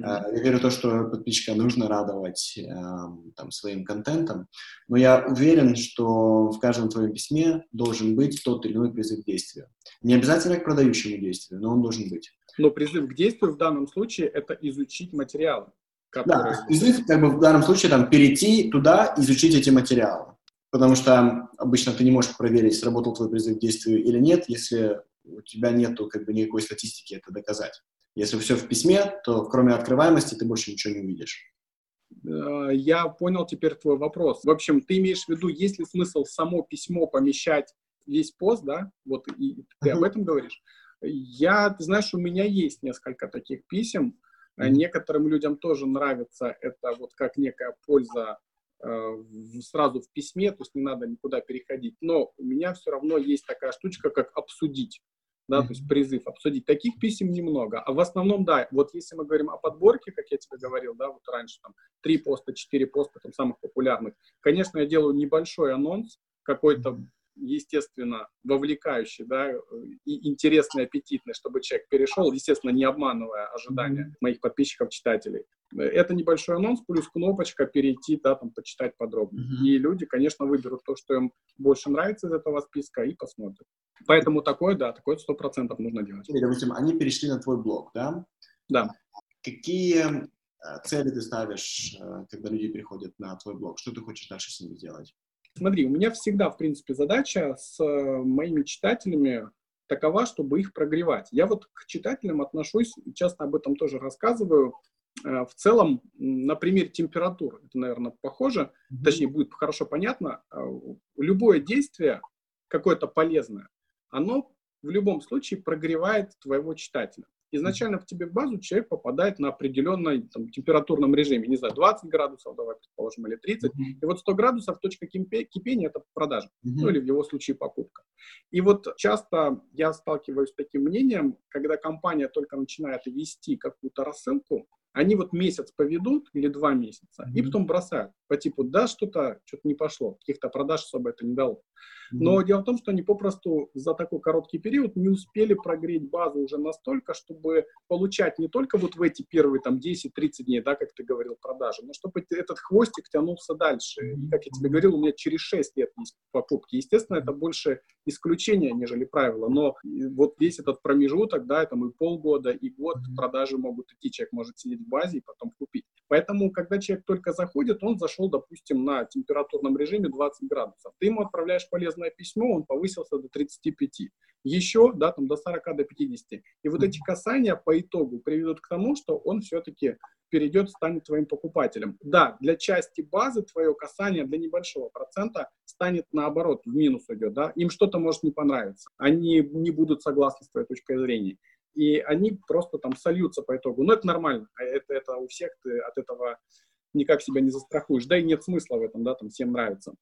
Mm-hmm. Я верю в то, что подписчика нужно радовать эм, там, своим контентом, но я уверен, что в каждом твоем письме должен быть тот или иной призыв к действию. Не обязательно к продающему действию, но он должен быть. Но призыв к действию в данном случае – это изучить материалы. Которые... Да, призыв как бы в данном случае там перейти туда, изучить эти материалы. Потому что обычно ты не можешь проверить, сработал твой призыв к действию или нет, если у тебя нету как бы никакой статистики это доказать. Если все в письме, то кроме открываемости ты больше ничего не увидишь. Э, я понял теперь твой вопрос. В общем, ты имеешь в виду, есть ли смысл само письмо помещать весь пост, да? Вот и ты uh-huh. об этом говоришь? Я, ты знаешь, у меня есть несколько таких писем. Mm-hmm. Некоторым людям тоже нравится это вот как некая польза э, сразу в письме, то есть не надо никуда переходить. Но у меня все равно есть такая штучка, как обсудить да, то есть призыв обсудить. Таких писем немного. А в основном, да, вот если мы говорим о подборке, как я тебе говорил, да, вот раньше там три поста, четыре поста, там самых популярных, конечно, я делаю небольшой анонс, какой-то естественно, вовлекающий, да, и интересный, аппетитный, чтобы человек перешел, естественно, не обманывая ожидания моих подписчиков, читателей. Это небольшой анонс, плюс кнопочка перейти, да, там, почитать подробнее. Mm-hmm. И люди, конечно, выберут то, что им больше нравится из этого списка, и посмотрят. Поэтому такое, да, такое сто процентов нужно делать. Допустим, они перешли на твой блог, да? Да. Какие э, цели ты ставишь, э, когда люди приходят на твой блог? Что ты хочешь дальше с ними сделать? Смотри, у меня всегда, в принципе, задача с э, моими читателями такова, чтобы их прогревать. Я вот к читателям отношусь, часто об этом тоже рассказываю, э, в целом на примере температуры. Это, наверное, похоже, mm-hmm. точнее, будет хорошо понятно. Э, любое действие, какое-то полезное, оно в любом случае прогревает твоего читателя изначально к тебе в базу человек попадает на определенном там, температурном режиме, не знаю, 20 градусов, давай предположим, или 30, mm-hmm. и вот 100 градусов точка кипения это продажа, mm-hmm. ну или в его случае покупка. И вот часто я сталкиваюсь с таким мнением, когда компания только начинает вести какую-то рассылку, они вот месяц поведут или два месяца, mm-hmm. и потом бросают по типу, да, что-то что не пошло, каких-то продаж особо это не дало. Mm-hmm. Но дело в том, что они попросту за такой короткий период не успели прогреть базу уже настолько, чтобы получать не только вот в эти первые там 10-30 дней, да, как ты говорил, продажи, но чтобы этот хвостик тянулся дальше. И, как я тебе говорил, у меня через 6 лет есть покупки. Естественно, это больше исключение, нежели правило, но вот весь этот промежуток, да, там и полгода, и год mm-hmm. продажи могут идти, человек может сидеть в базе и потом купить. Поэтому, когда человек только заходит, он зашел, допустим, на температурном режиме 20 градусов. Ты ему отправляешь полезное письмо, он повысился до 35. Еще, да, там до 40, до 50. И вот эти касания по итогу приведут к тому, что он все-таки перейдет, станет твоим покупателем. Да, для части базы твое касание, для небольшого процента, станет наоборот, в минус идет, да, им что-то может не понравиться. Они не будут согласны с твоей точкой зрения и они просто там сольются по итогу. Но это нормально, а это, это у всех, ты от этого никак себя не застрахуешь, да и нет смысла в этом, да, там всем нравится.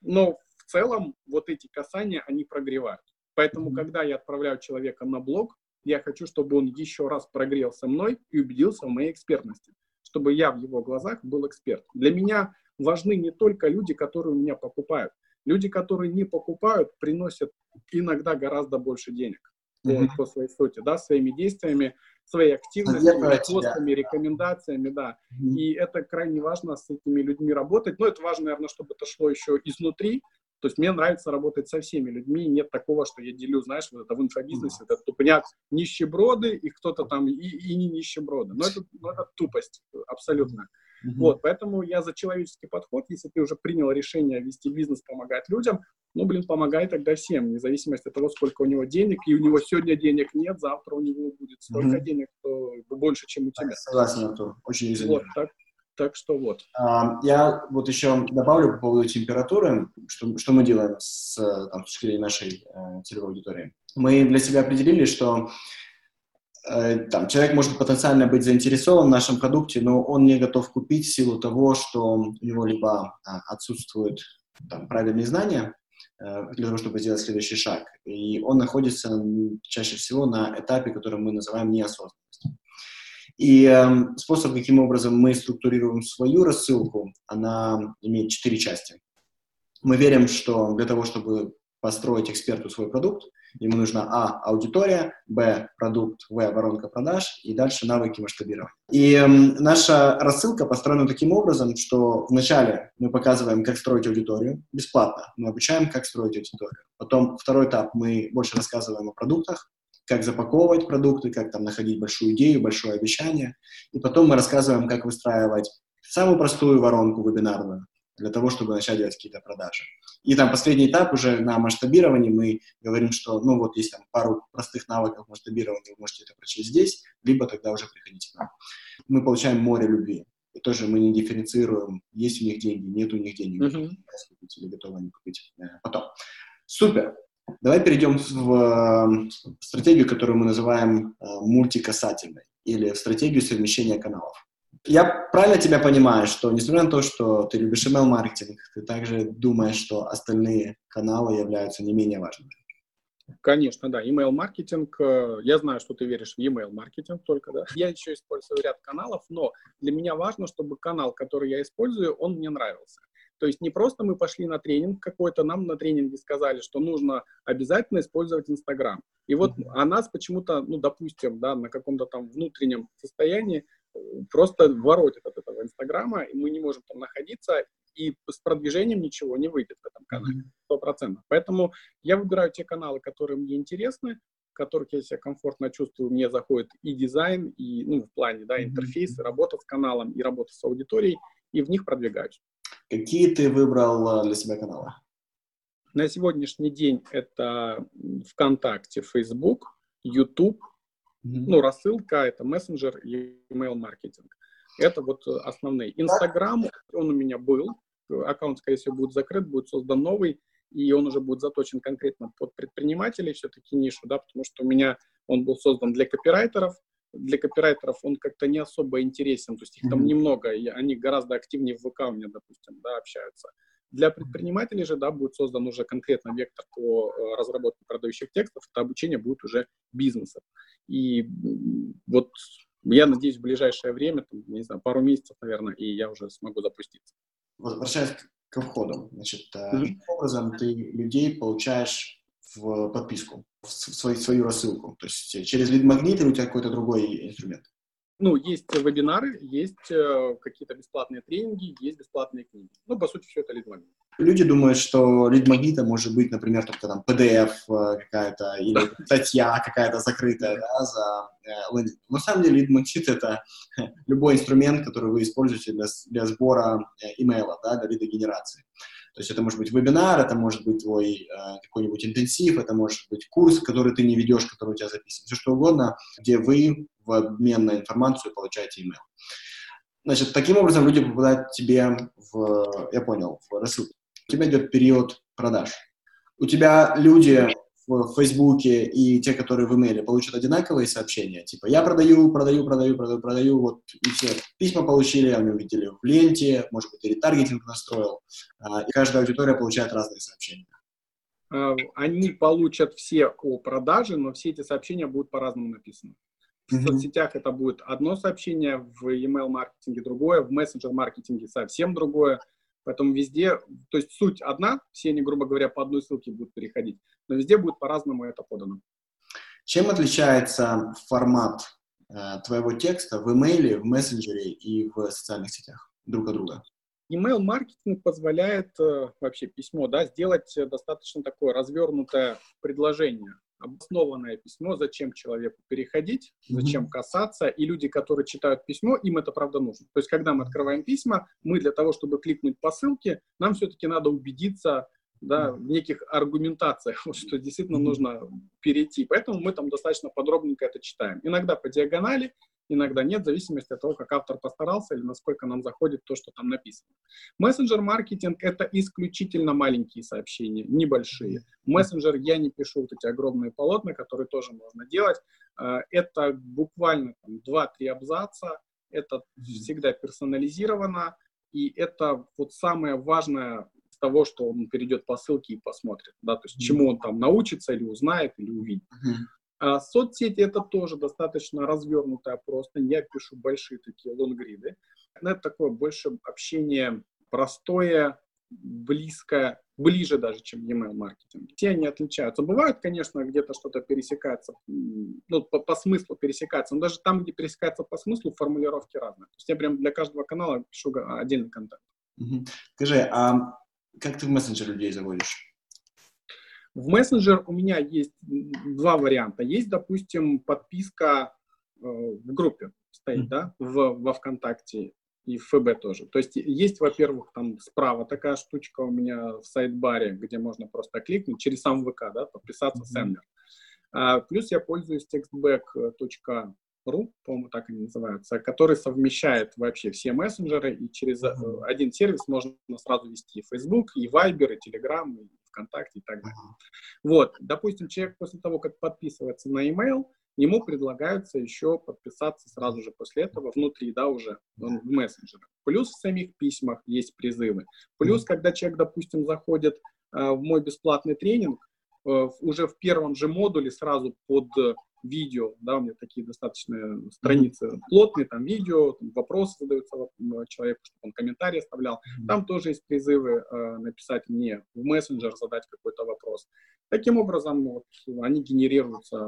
Но в целом вот эти касания, они прогревают. Поэтому, когда я отправляю человека на блог, я хочу, чтобы он еще раз прогрелся мной и убедился в моей экспертности, чтобы я в его глазах был эксперт. Для меня важны не только люди, которые у меня покупают. Люди, которые не покупают, приносят иногда гораздо больше денег mm-hmm. по своей сути, да, своими действиями, своей активностью, постами, рекомендациями, да. Mm-hmm. И это крайне важно с этими людьми работать. Но это важно, наверное, чтобы это шло еще изнутри. То есть мне нравится работать со всеми людьми. Нет такого, что я делю, знаешь, вот это в инфобизнесе, mm-hmm. это тупняк нищеброды и кто-то там и, и не нищеброды. Но это, но это тупость абсолютно. Mm-hmm. Mm-hmm. Вот, поэтому я за человеческий подход. Если ты уже принял решение вести бизнес, помогать людям, ну, блин, помогай тогда всем, вне зависимости от того, сколько у него денег, и у него сегодня денег нет, завтра у него будет столько mm-hmm. денег, то больше, чем у тебя. Согласен, Артур, очень извини. Вот, так, так что вот. А, я вот еще добавлю по поводу температуры, что, что мы делаем с, там, с точки зрения нашей э, целевой аудитории. Мы для себя определили, что там, человек может потенциально быть заинтересован в нашем продукте, но он не готов купить в силу того, что у него либо а, отсутствуют там, правильные знания э, для того, чтобы сделать следующий шаг, и он находится чаще всего на этапе, который мы называем неосознанность. И э, способ, каким образом мы структурируем свою рассылку, она имеет четыре части. Мы верим, что для того, чтобы построить эксперту свой продукт, Ему нужна А – аудитория, Б – продукт, В – воронка продаж и дальше навыки масштабирования. И э, наша рассылка построена таким образом, что вначале мы показываем, как строить аудиторию бесплатно. Мы обучаем, как строить аудиторию. Потом второй этап – мы больше рассказываем о продуктах, как запаковывать продукты, как там находить большую идею, большое обещание. И потом мы рассказываем, как выстраивать самую простую воронку вебинарную, для того, чтобы начать делать какие-то продажи. И там последний этап уже на масштабировании мы говорим, что, ну, вот есть там пару простых навыков масштабирования, вы можете это прочесть здесь, либо тогда уже приходите к нам. Мы получаем море любви. И тоже мы не дифференцируем, есть у них деньги, нет у них денег, uh-huh. купить или готовы они купить э, потом. Супер. Давай перейдем в стратегию, которую мы называем мультикасательной, или в стратегию совмещения каналов. Я правильно тебя понимаю, что несмотря на то, что ты любишь email-маркетинг, ты также думаешь, что остальные каналы являются не менее важными? Конечно, да. Email-маркетинг. Э, я знаю, что ты веришь в email-маркетинг только, да. Я еще использую ряд каналов, но для меня важно, чтобы канал, который я использую, он мне нравился. То есть не просто мы пошли на тренинг какой-то, нам на тренинге сказали, что нужно обязательно использовать Инстаграм. И вот mm-hmm. а нас почему-то, ну, допустим, да, на каком-то там внутреннем состоянии просто воротит от этого Инстаграма, и мы не можем там находиться, и с продвижением ничего не выйдет в этом канале, сто процентов. Поэтому я выбираю те каналы, которые мне интересны, в которых я себя комфортно чувствую, мне заходит и дизайн, и, ну, в плане, да, интерфейс, и работа с каналом, и работа с аудиторией, и в них продвигаюсь. Какие ты выбрал э, для себя каналы? На сегодняшний день это ВКонтакте, Facebook, YouTube, Mm-hmm. Ну, рассылка, это мессенджер и email-маркетинг. Это вот э, основные. Инстаграм, он у меня был, аккаунт, скорее всего, будет закрыт, будет создан новый, и он уже будет заточен конкретно под предпринимателей, все-таки нишу, да, потому что у меня он был создан для копирайтеров, для копирайтеров он как-то не особо интересен, то есть их там немного, и они гораздо активнее в ВК у меня, допустим, да, общаются. Для предпринимателей же, да, будет создан уже конкретно вектор по э, разработке продающих текстов, это обучение будет уже бизнесом. И вот я надеюсь, в ближайшее время, там, не знаю, пару месяцев, наверное, и я уже смогу запуститься. Возвращаясь к входу, значит, mm-hmm. каким образом ты людей получаешь в подписку, в свою, свою рассылку? То есть через лид-магнит или у тебя какой-то другой инструмент? Ну, есть вебинары, есть э, какие-то бесплатные тренинги, есть бесплатные книги. Ну, по сути, все это лид-магнит. Люди думают, что лид-магнитом может быть, например, только там PDF э, какая-то или статья какая-то закрытая да, за э, На самом деле лид-магнит — это (laughs) любой инструмент, который вы используете для, для сбора имейла, да, для лидогенерации. То есть это может быть вебинар, это может быть твой э, какой-нибудь интенсив, это может быть курс, который ты не ведешь, который у тебя записан, все что угодно, где вы в обмен на информацию получаете email. Значит, таким образом люди попадают тебе в, я понял, в рассылку. У тебя идет период продаж. У тебя люди в Фейсбуке и те, которые в имейле, получат одинаковые сообщения, типа «я продаю, продаю, продаю, продаю, продаю», вот и все письма получили, они увидели в ленте, может быть, и ретаргетинг настроил, а, и каждая аудитория получает разные сообщения. А, они получат все о продаже, но все эти сообщения будут по-разному написаны. В соцсетях это будет одно сообщение, в email-маркетинге другое, в мессенджер-маркетинге совсем другое. Поэтому везде, то есть суть одна, все они, грубо говоря, по одной ссылке будут переходить, но везде будет по-разному это подано. Чем отличается формат э, твоего текста в имейле, в мессенджере и в социальных сетях друг от друга? Email-маркетинг позволяет э, вообще письмо да, сделать достаточно такое развернутое предложение обоснованное письмо, зачем человеку переходить, зачем касаться, и люди, которые читают письмо, им это правда нужно. То есть, когда мы открываем письма, мы для того, чтобы кликнуть по ссылке, нам все-таки надо убедиться да, в неких аргументациях, (laughs) вот, что действительно нужно перейти. Поэтому мы там достаточно подробненько это читаем. Иногда по диагонали, иногда нет, в зависимости от того, как автор постарался или насколько нам заходит то, что там написано. Мессенджер-маркетинг — это исключительно маленькие сообщения, небольшие. Мессенджер я не пишу вот эти огромные полотна, которые тоже можно делать. А, это буквально 2-3 абзаца, это всегда персонализировано, и это вот самое важное из того, что он перейдет по ссылке и посмотрит, да, то есть чему он там научится или узнает, или увидит. А соцсети это тоже достаточно развернутая просто. Я пишу большие такие лонгриды. Это такое больше общение простое, близкое, ближе даже, чем email маркетинг. Все они отличаются. Бывают, конечно, где-то что-то пересекается, ну, по, по смыслу пересекается, но даже там, где пересекается по смыслу, формулировки разные. То есть я прям для каждого канала пишу отдельный контент. Скажи, а как ты в мессенджер людей заводишь? В мессенджер у меня есть два варианта. Есть, допустим, подписка э, в группе стоит, mm-hmm. да, в, во ВКонтакте и в ФБ тоже. То есть есть, во-первых, там справа такая штучка у меня в сайт-баре, где можно просто кликнуть через сам ВК, да, подписаться mm-hmm. сендер. А, плюс я пользуюсь textback.ru, по-моему, так они называются, который совмещает вообще все мессенджеры, и через mm-hmm. один сервис можно сразу вести и Facebook, и Viber, и Telegram, и ВКонтакте и так далее. Вот, допустим, человек после того, как подписывается на email, ему предлагается еще подписаться сразу же после этого внутри, да, уже в мессенджерах. Плюс в самих письмах есть призывы. Плюс, когда человек, допустим, заходит э, в мой бесплатный тренинг, э, уже в первом же модуле сразу под видео, да, у меня такие достаточно страницы плотные, там видео, там вопросы задаются человеку, чтобы он комментарий оставлял. Там тоже есть призывы э, написать мне в мессенджер, задать какой-то вопрос. Таким образом, вот, они генерируются.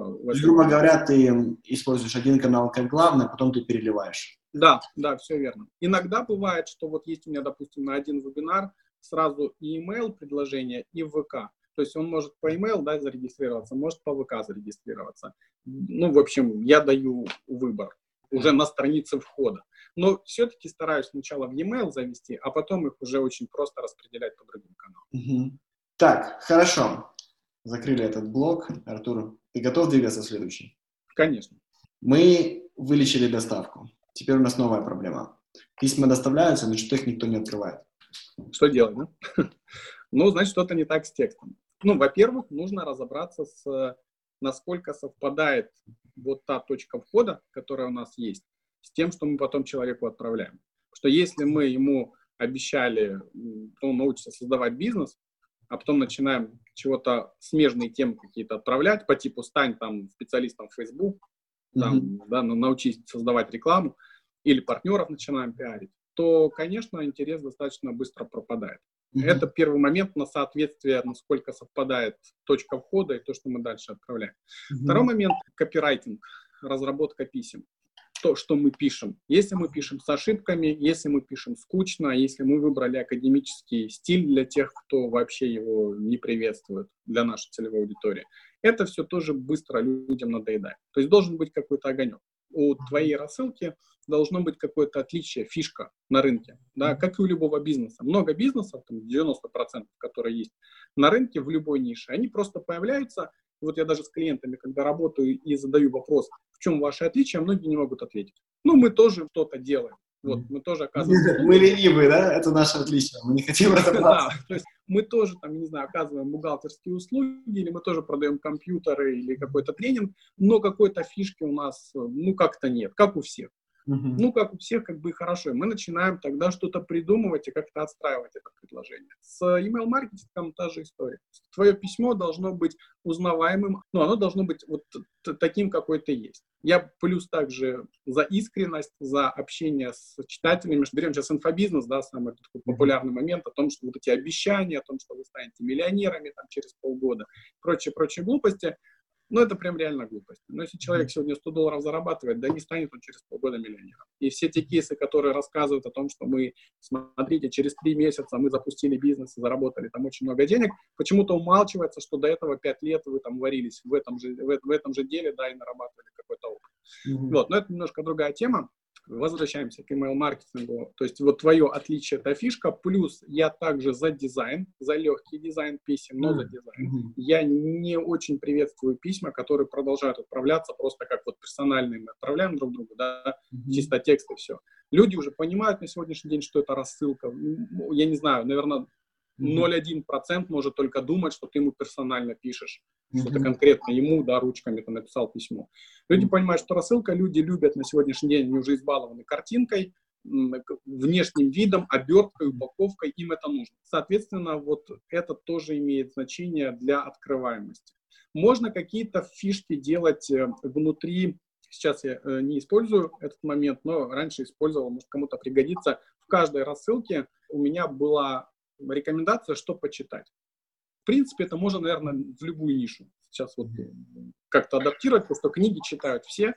Грубо говоря, ты используешь один канал как главный, а потом ты переливаешь. Да, да, все верно. Иногда бывает, что вот есть у меня, допустим, на один вебинар сразу и email предложение, и ВК. То есть он может по email да, зарегистрироваться, может по ВК зарегистрироваться. Ну, в общем, я даю выбор уже на странице входа. Но все-таки стараюсь сначала в e-mail завести, а потом их уже очень просто распределять по другим каналам. Угу. Так, хорошо. Закрыли этот блок. Артур, ты готов двигаться в следующий? Конечно. Мы вылечили доставку. Теперь у нас новая проблема. Письма доставляются, но что их никто не открывает. Что делать, да? (laughs) ну, значит, что-то не так с текстом. Ну, во-первых, нужно разобраться с, насколько совпадает вот та точка входа, которая у нас есть, с тем, что мы потом человеку отправляем. Что если мы ему обещали, что он научится создавать бизнес, а потом начинаем чего-то смежные темы какие-то отправлять по типу стань там специалистом в Facebook, там, mm-hmm. да, научись создавать рекламу, или партнеров начинаем пиарить, то, конечно, интерес достаточно быстро пропадает. Mm-hmm. Это первый момент на соответствие, насколько совпадает точка входа и то, что мы дальше отправляем. Mm-hmm. Второй момент – копирайтинг, разработка писем. То, что мы пишем. Если мы пишем с ошибками, если мы пишем скучно, если мы выбрали академический стиль для тех, кто вообще его не приветствует, для нашей целевой аудитории, это все тоже быстро людям надоедает. То есть должен быть какой-то огонек у твоей рассылки должно быть какое-то отличие, фишка на рынке, да, как и у любого бизнеса. Много бизнесов, там 90%, которые есть на рынке в любой нише, они просто появляются. Вот я даже с клиентами, когда работаю и задаю вопрос, в чем ваше отличие, многие не могут ответить. Ну, мы тоже что-то делаем. Вот, мы тоже оказываем... (laughs) Мы ленивые, да? Это наше отличие. Мы не хотим (laughs) разобраться. Да, то есть мы тоже, там, не знаю, оказываем бухгалтерские услуги, или мы тоже продаем компьютеры или какой-то тренинг, но какой-то фишки у нас, ну, как-то нет, как у всех. Uh-huh. Ну, как у всех, как бы и хорошо. И мы начинаем тогда что-то придумывать и как-то отстраивать это предложение. С email-маркетингом та же история. Твое письмо должно быть узнаваемым, но оно должно быть вот таким, какой ты есть. Я плюс также за искренность, за общение с читателями. Берем сейчас инфобизнес, да, самый такой популярный момент о том, что вот эти обещания, о том, что вы станете миллионерами там, через полгода, прочие-прочие глупости – ну, это прям реально глупость. Но если человек сегодня 100 долларов зарабатывает, да не станет он через полгода миллионером. И все те кейсы, которые рассказывают о том, что мы, смотрите, через три месяца мы запустили бизнес и заработали там очень много денег, почему-то умалчивается, что до этого 5 лет вы там варились в этом же, в, в этом же деле, да, и нарабатывали какой-то опыт. Mm-hmm. Вот, но это немножко другая тема возвращаемся к email-маркетингу. То есть вот твое отличие – это фишка, плюс я также за дизайн, за легкий дизайн писем, но за дизайн. Я не очень приветствую письма, которые продолжают отправляться просто как вот персональные мы отправляем друг другу, да, чисто текст и все. Люди уже понимают на сегодняшний день, что это рассылка. Я не знаю, наверное, 0,1% может только думать, что ты ему персонально пишешь, mm-hmm. что ты конкретно ему, да, ручками ты написал письмо. Люди понимают, что рассылка, люди любят на сегодняшний день, они уже избалованы картинкой, внешним видом, оберткой, упаковкой, им это нужно. Соответственно, вот это тоже имеет значение для открываемости. Можно какие-то фишки делать э, внутри, сейчас я э, не использую этот момент, но раньше использовал, может кому-то пригодится. В каждой рассылке у меня была рекомендация, что почитать. В принципе, это можно, наверное, в любую нишу. Сейчас вот как-то адаптировать, потому что книги читают все.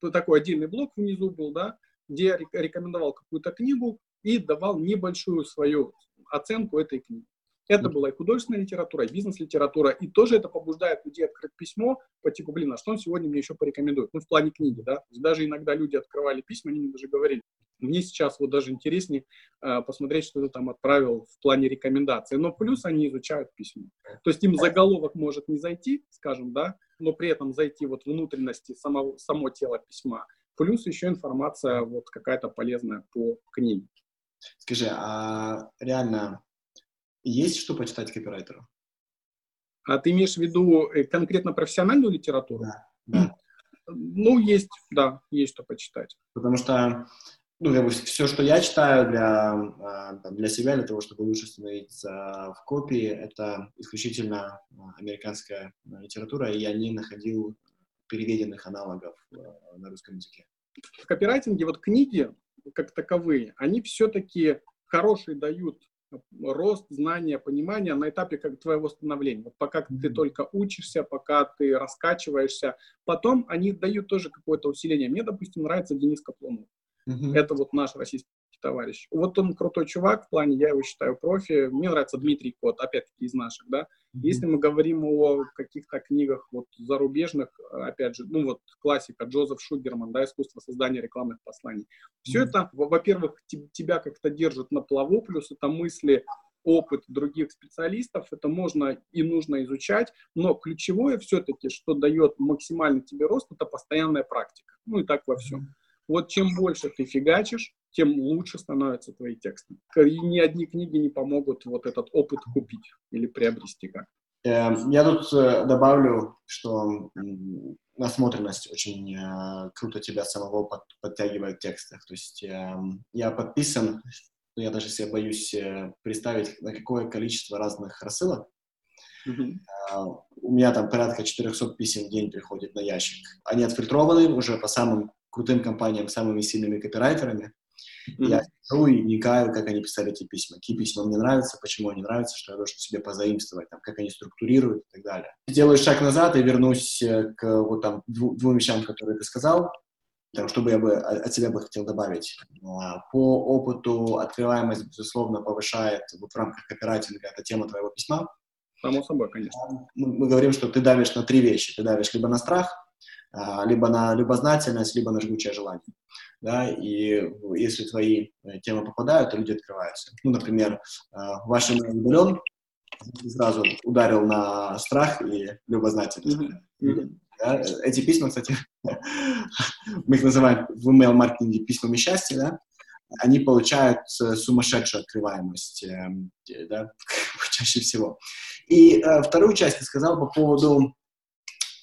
То такой отдельный блок внизу был, да, где я рекомендовал какую-то книгу и давал небольшую свою оценку этой книги. Это была и художественная литература, и бизнес-литература, и тоже это побуждает людей открыть письмо по типу, блин, а что он сегодня мне еще порекомендует? Ну, в плане книги, да. Даже иногда люди открывали письма, они мне даже говорили, мне сейчас вот даже интереснее э, посмотреть, что ты там отправил в плане рекомендаций. Но плюс они изучают письмо. То есть им заголовок может не зайти, скажем, да, но при этом зайти вот внутренности самого, само тело письма. Плюс еще информация вот какая-то полезная по книге. Скажи, а реально есть что почитать копирайтеру? А ты имеешь в виду э, конкретно профессиональную литературу? Да, да. Ну, есть, да, есть что почитать. Потому что ну, как бы все, что я читаю для, а, для себя, для того, чтобы лучше становиться в копии, это исключительно а, американская литература, и я не находил переведенных аналогов а, на русском языке. В копирайтинге вот книги, как таковые, они все-таки хорошие дают рост, знания, понимания на этапе как твоего становления. Вот пока mm-hmm. ты только учишься, пока ты раскачиваешься, потом они дают тоже какое-то усиление. Мне, допустим, нравится Денис Каплунов. Mm-hmm. Это вот наш российский товарищ. Вот он крутой чувак в плане, я его считаю профи. Мне нравится Дмитрий Кот, опять-таки из наших, да. Mm-hmm. Если мы говорим о каких-то книгах вот зарубежных, опять же, ну вот классика Джозеф Шугерман, да, искусство создания рекламных посланий. Все mm-hmm. это, во-первых, тебя как-то держит на плаву, плюс это мысли опыт других специалистов, это можно и нужно изучать, но ключевое все-таки, что дает максимальный тебе рост, это постоянная практика. Ну и так во всем. Вот чем больше ты фигачишь, тем лучше становятся твои тексты. И ни одни книги не помогут вот этот опыт купить или приобрести как. Эм, я тут э, добавлю, что насмотренность очень э, круто тебя самого подтягивает в текстах. То есть эм, я подписан, я даже себе боюсь э, представить, на какое количество разных рассылок. Mm-hmm. У меня там порядка 400 писем в день приходит на ящик. Они отфильтрованы уже по самым крутым компаниям, самыми сильными копирайтерами. Mm-hmm. Я сижу и вникаю, как они писали эти письма, какие письма мне нравятся, почему они нравятся, что я должен себе позаимствовать, там, как они структурируют и так далее. Сделаю шаг назад и вернусь э, к вот там двум вещам, которые ты сказал, там, что бы я бы от себя бы хотел добавить. А, по опыту открываемость, безусловно, повышает вот в рамках копирайтинга, это тема твоего письма. Само собой, конечно. Мы, мы говорим, что ты давишь на три вещи. Ты давишь либо на страх, а, либо на любознательность, либо на жгучее желание. Да, и если твои э, темы попадают, то люди открываются. Ну, например, а, ваш удален сразу ударил на страх и любознательность. Mm-hmm. Да? Эти письма, кстати, (laughs) мы их называем в email-маркетинге письмами счастья, да? они получают э, сумасшедшую открываемость, эм, да, (laughs) чаще всего. И э, вторую часть ты сказал по поводу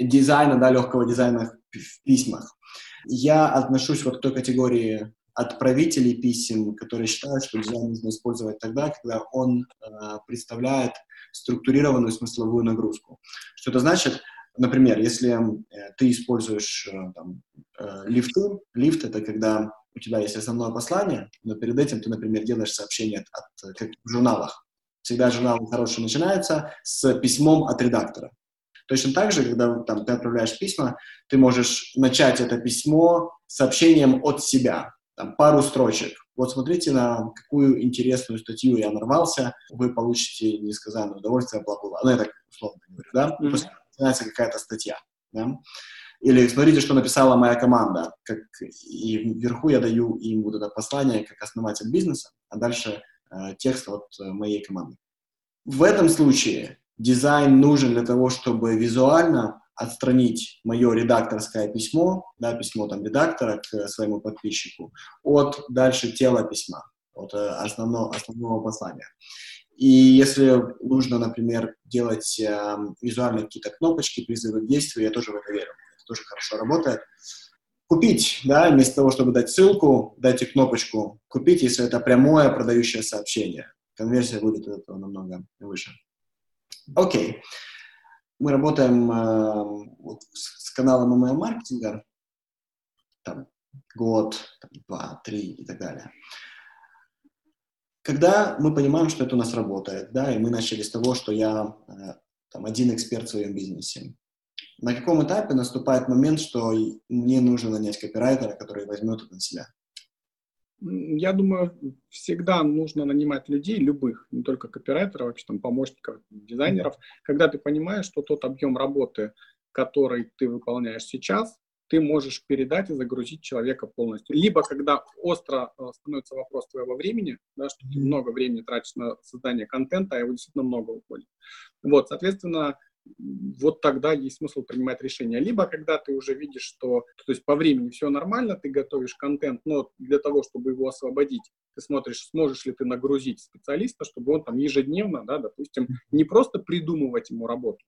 дизайна, да, легкого дизайна в письмах. Я отношусь вот к той категории отправителей писем, которые считают, что дизайн нужно использовать тогда, когда он э, представляет структурированную смысловую нагрузку. Что это значит? Например, если э, ты используешь э, там, э, лифты, лифт — это когда у тебя есть основное послание, но перед этим ты, например, делаешь сообщение от, от как в журналах. Всегда журналы хорошие начинаются с письмом от редактора. Точно так же, когда там, ты отправляешь письма, ты можешь начать это письмо сообщением от себя, там, пару строчек. Вот смотрите, на какую интересную статью я нарвался, вы получите несказанное удовольствие, бла-бла-бла. Ну, я так условно говорю, да? Mm-hmm. После начинается какая-то статья, да? Или смотрите, что написала моя команда. Как, и вверху я даю им вот это послание как основатель бизнеса, а дальше э, текст от э, моей команды. В этом случае дизайн нужен для того, чтобы визуально отстранить мое редакторское письмо, да, письмо там редактора к своему подписчику, от дальше тела письма, от э, основного, основного послания. И если нужно, например, делать э, визуальные какие-то кнопочки, призывы к действию, я тоже в это верю. Это тоже хорошо работает. Купить, да, вместо того, чтобы дать ссылку, дайте кнопочку «Купить», если это прямое продающее сообщение. Конверсия будет от этого намного выше. Окей. Мы работаем э, с каналом email-маркетинга, там, год, там, два, три и так далее. Когда мы понимаем, что это у нас работает, да, и мы начали с того, что я э, там, один эксперт в своем бизнесе, на каком этапе наступает момент, что мне нужно нанять копирайтера, который возьмет это на себя? Я думаю, всегда нужно нанимать людей, любых, не только копирайтеров, вообще там помощников, дизайнеров, когда ты понимаешь, что тот объем работы, который ты выполняешь сейчас, ты можешь передать и загрузить человека полностью. Либо когда остро э, становится вопрос твоего времени, да, что ты много времени тратишь на создание контента, а его действительно много уходит. Вот, соответственно, вот тогда есть смысл принимать решение. Либо когда ты уже видишь, что то есть по времени все нормально, ты готовишь контент, но для того, чтобы его освободить, ты смотришь, сможешь ли ты нагрузить специалиста, чтобы он там ежедневно, да, допустим, не просто придумывать ему работу,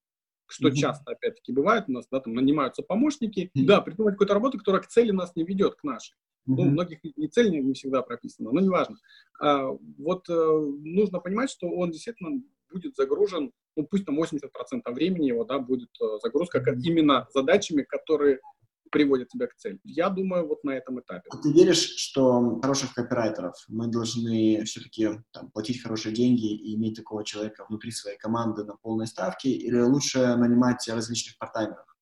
что mm-hmm. часто, опять-таки, бывает у нас, да, там нанимаются помощники, mm-hmm. да, придумать какую-то работу, которая к цели нас не ведет, к нашей. Mm-hmm. Ну, у многих и цель не, не всегда прописана, но неважно. А, вот э, нужно понимать, что он действительно будет загружен, ну, пусть там 80% времени его, да, будет э, загрузка именно задачами, которые приводят тебя к цели. Я думаю, вот на этом этапе. Ты веришь, что хороших копирайтеров мы должны все-таки там, платить хорошие деньги и иметь такого человека внутри своей команды на полной ставке, или лучше нанимать различных партнеров?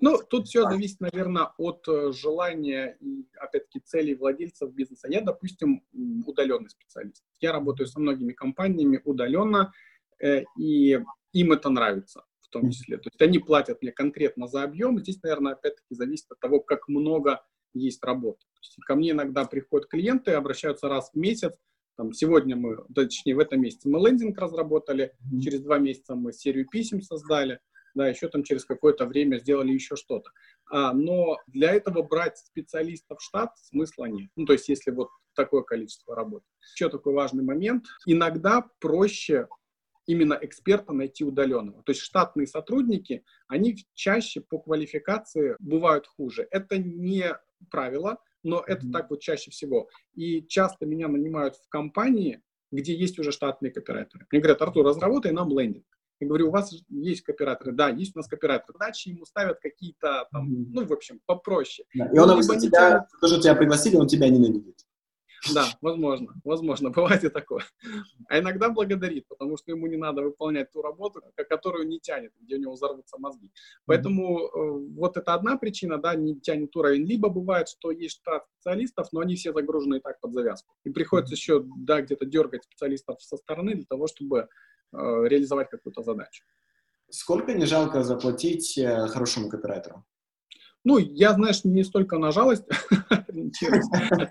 Ну, тут все зависит, наверное, от э, желания и, опять-таки, целей владельцев бизнеса. Я, допустим, удаленный специалист. Я работаю со многими компаниями удаленно, э, и им это нравится в том числе. То есть они платят мне конкретно за объем. Здесь, наверное, опять-таки зависит от того, как много есть работы. То есть ко мне иногда приходят клиенты, обращаются раз в месяц. Там, сегодня мы, точнее, в этом месяце мы лендинг разработали, через два месяца мы серию писем создали да, еще там через какое-то время сделали еще что-то. А, но для этого брать специалистов в штат смысла нет. Ну, то есть, если вот такое количество работы. Еще такой важный момент. Иногда проще именно эксперта найти удаленного. То есть штатные сотрудники, они чаще по квалификации бывают хуже. Это не правило, но это mm-hmm. так вот чаще всего. И часто меня нанимают в компании, где есть уже штатные копирайтеры. Мне говорят, Артур, разработай нам лендинг. Я говорю, у вас есть кооператоры? Да, есть у нас кооператоры. Иначе ему ставят какие-то там, ну, в общем, попроще. Да. И он, он тебя, тянет... тоже тебя пригласили, он тебя ненавидит. Да, возможно, возможно, (laughs) бывает и такое. А иногда благодарит, потому что ему не надо выполнять ту работу, которую не тянет, где у него взорвутся мозги. Поэтому э, вот это одна причина, да, не тянет уровень. Либо бывает, что есть штат специалистов, но они все загружены и так под завязку. И приходится еще, да, где-то дергать специалистов со стороны для того, чтобы реализовать какую-то задачу. Сколько не жалко заплатить э, хорошему копирайтеру? Ну, я, знаешь, не столько на жалость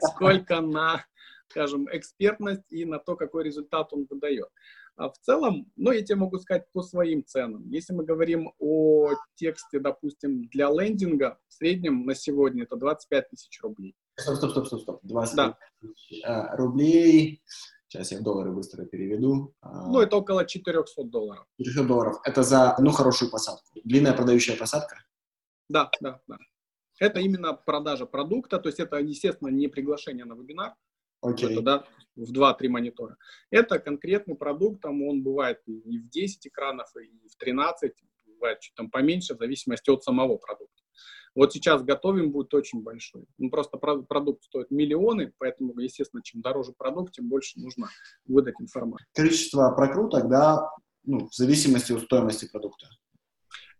сколько на, скажем, экспертность и на то, какой результат он выдает. А в целом, ну, я тебе могу сказать по своим ценам. Если мы говорим о тексте, допустим, для лендинга, в среднем на сегодня это 25 тысяч рублей. Стоп, стоп, стоп, стоп, стоп. 25 да. тысяч э, рублей Сейчас я в доллары быстро переведу. А, ну, это около 400 долларов. 400 долларов. Это за, ну, хорошую посадку. Длинная продающая посадка? Да, да, да. Это именно продажа продукта, то есть это, естественно, не приглашение на вебинар, okay. это, да, в 2-3 монитора. Это конкретный продукт, там он бывает и в 10 экранов, и в 13, бывает чуть там поменьше, в зависимости от самого продукта. Вот сейчас готовим будет очень большой. Ну, просто продукт стоит миллионы, поэтому, естественно, чем дороже продукт, тем больше нужно выдать информацию. Количество прокруток, да, ну, в зависимости от стоимости продукта.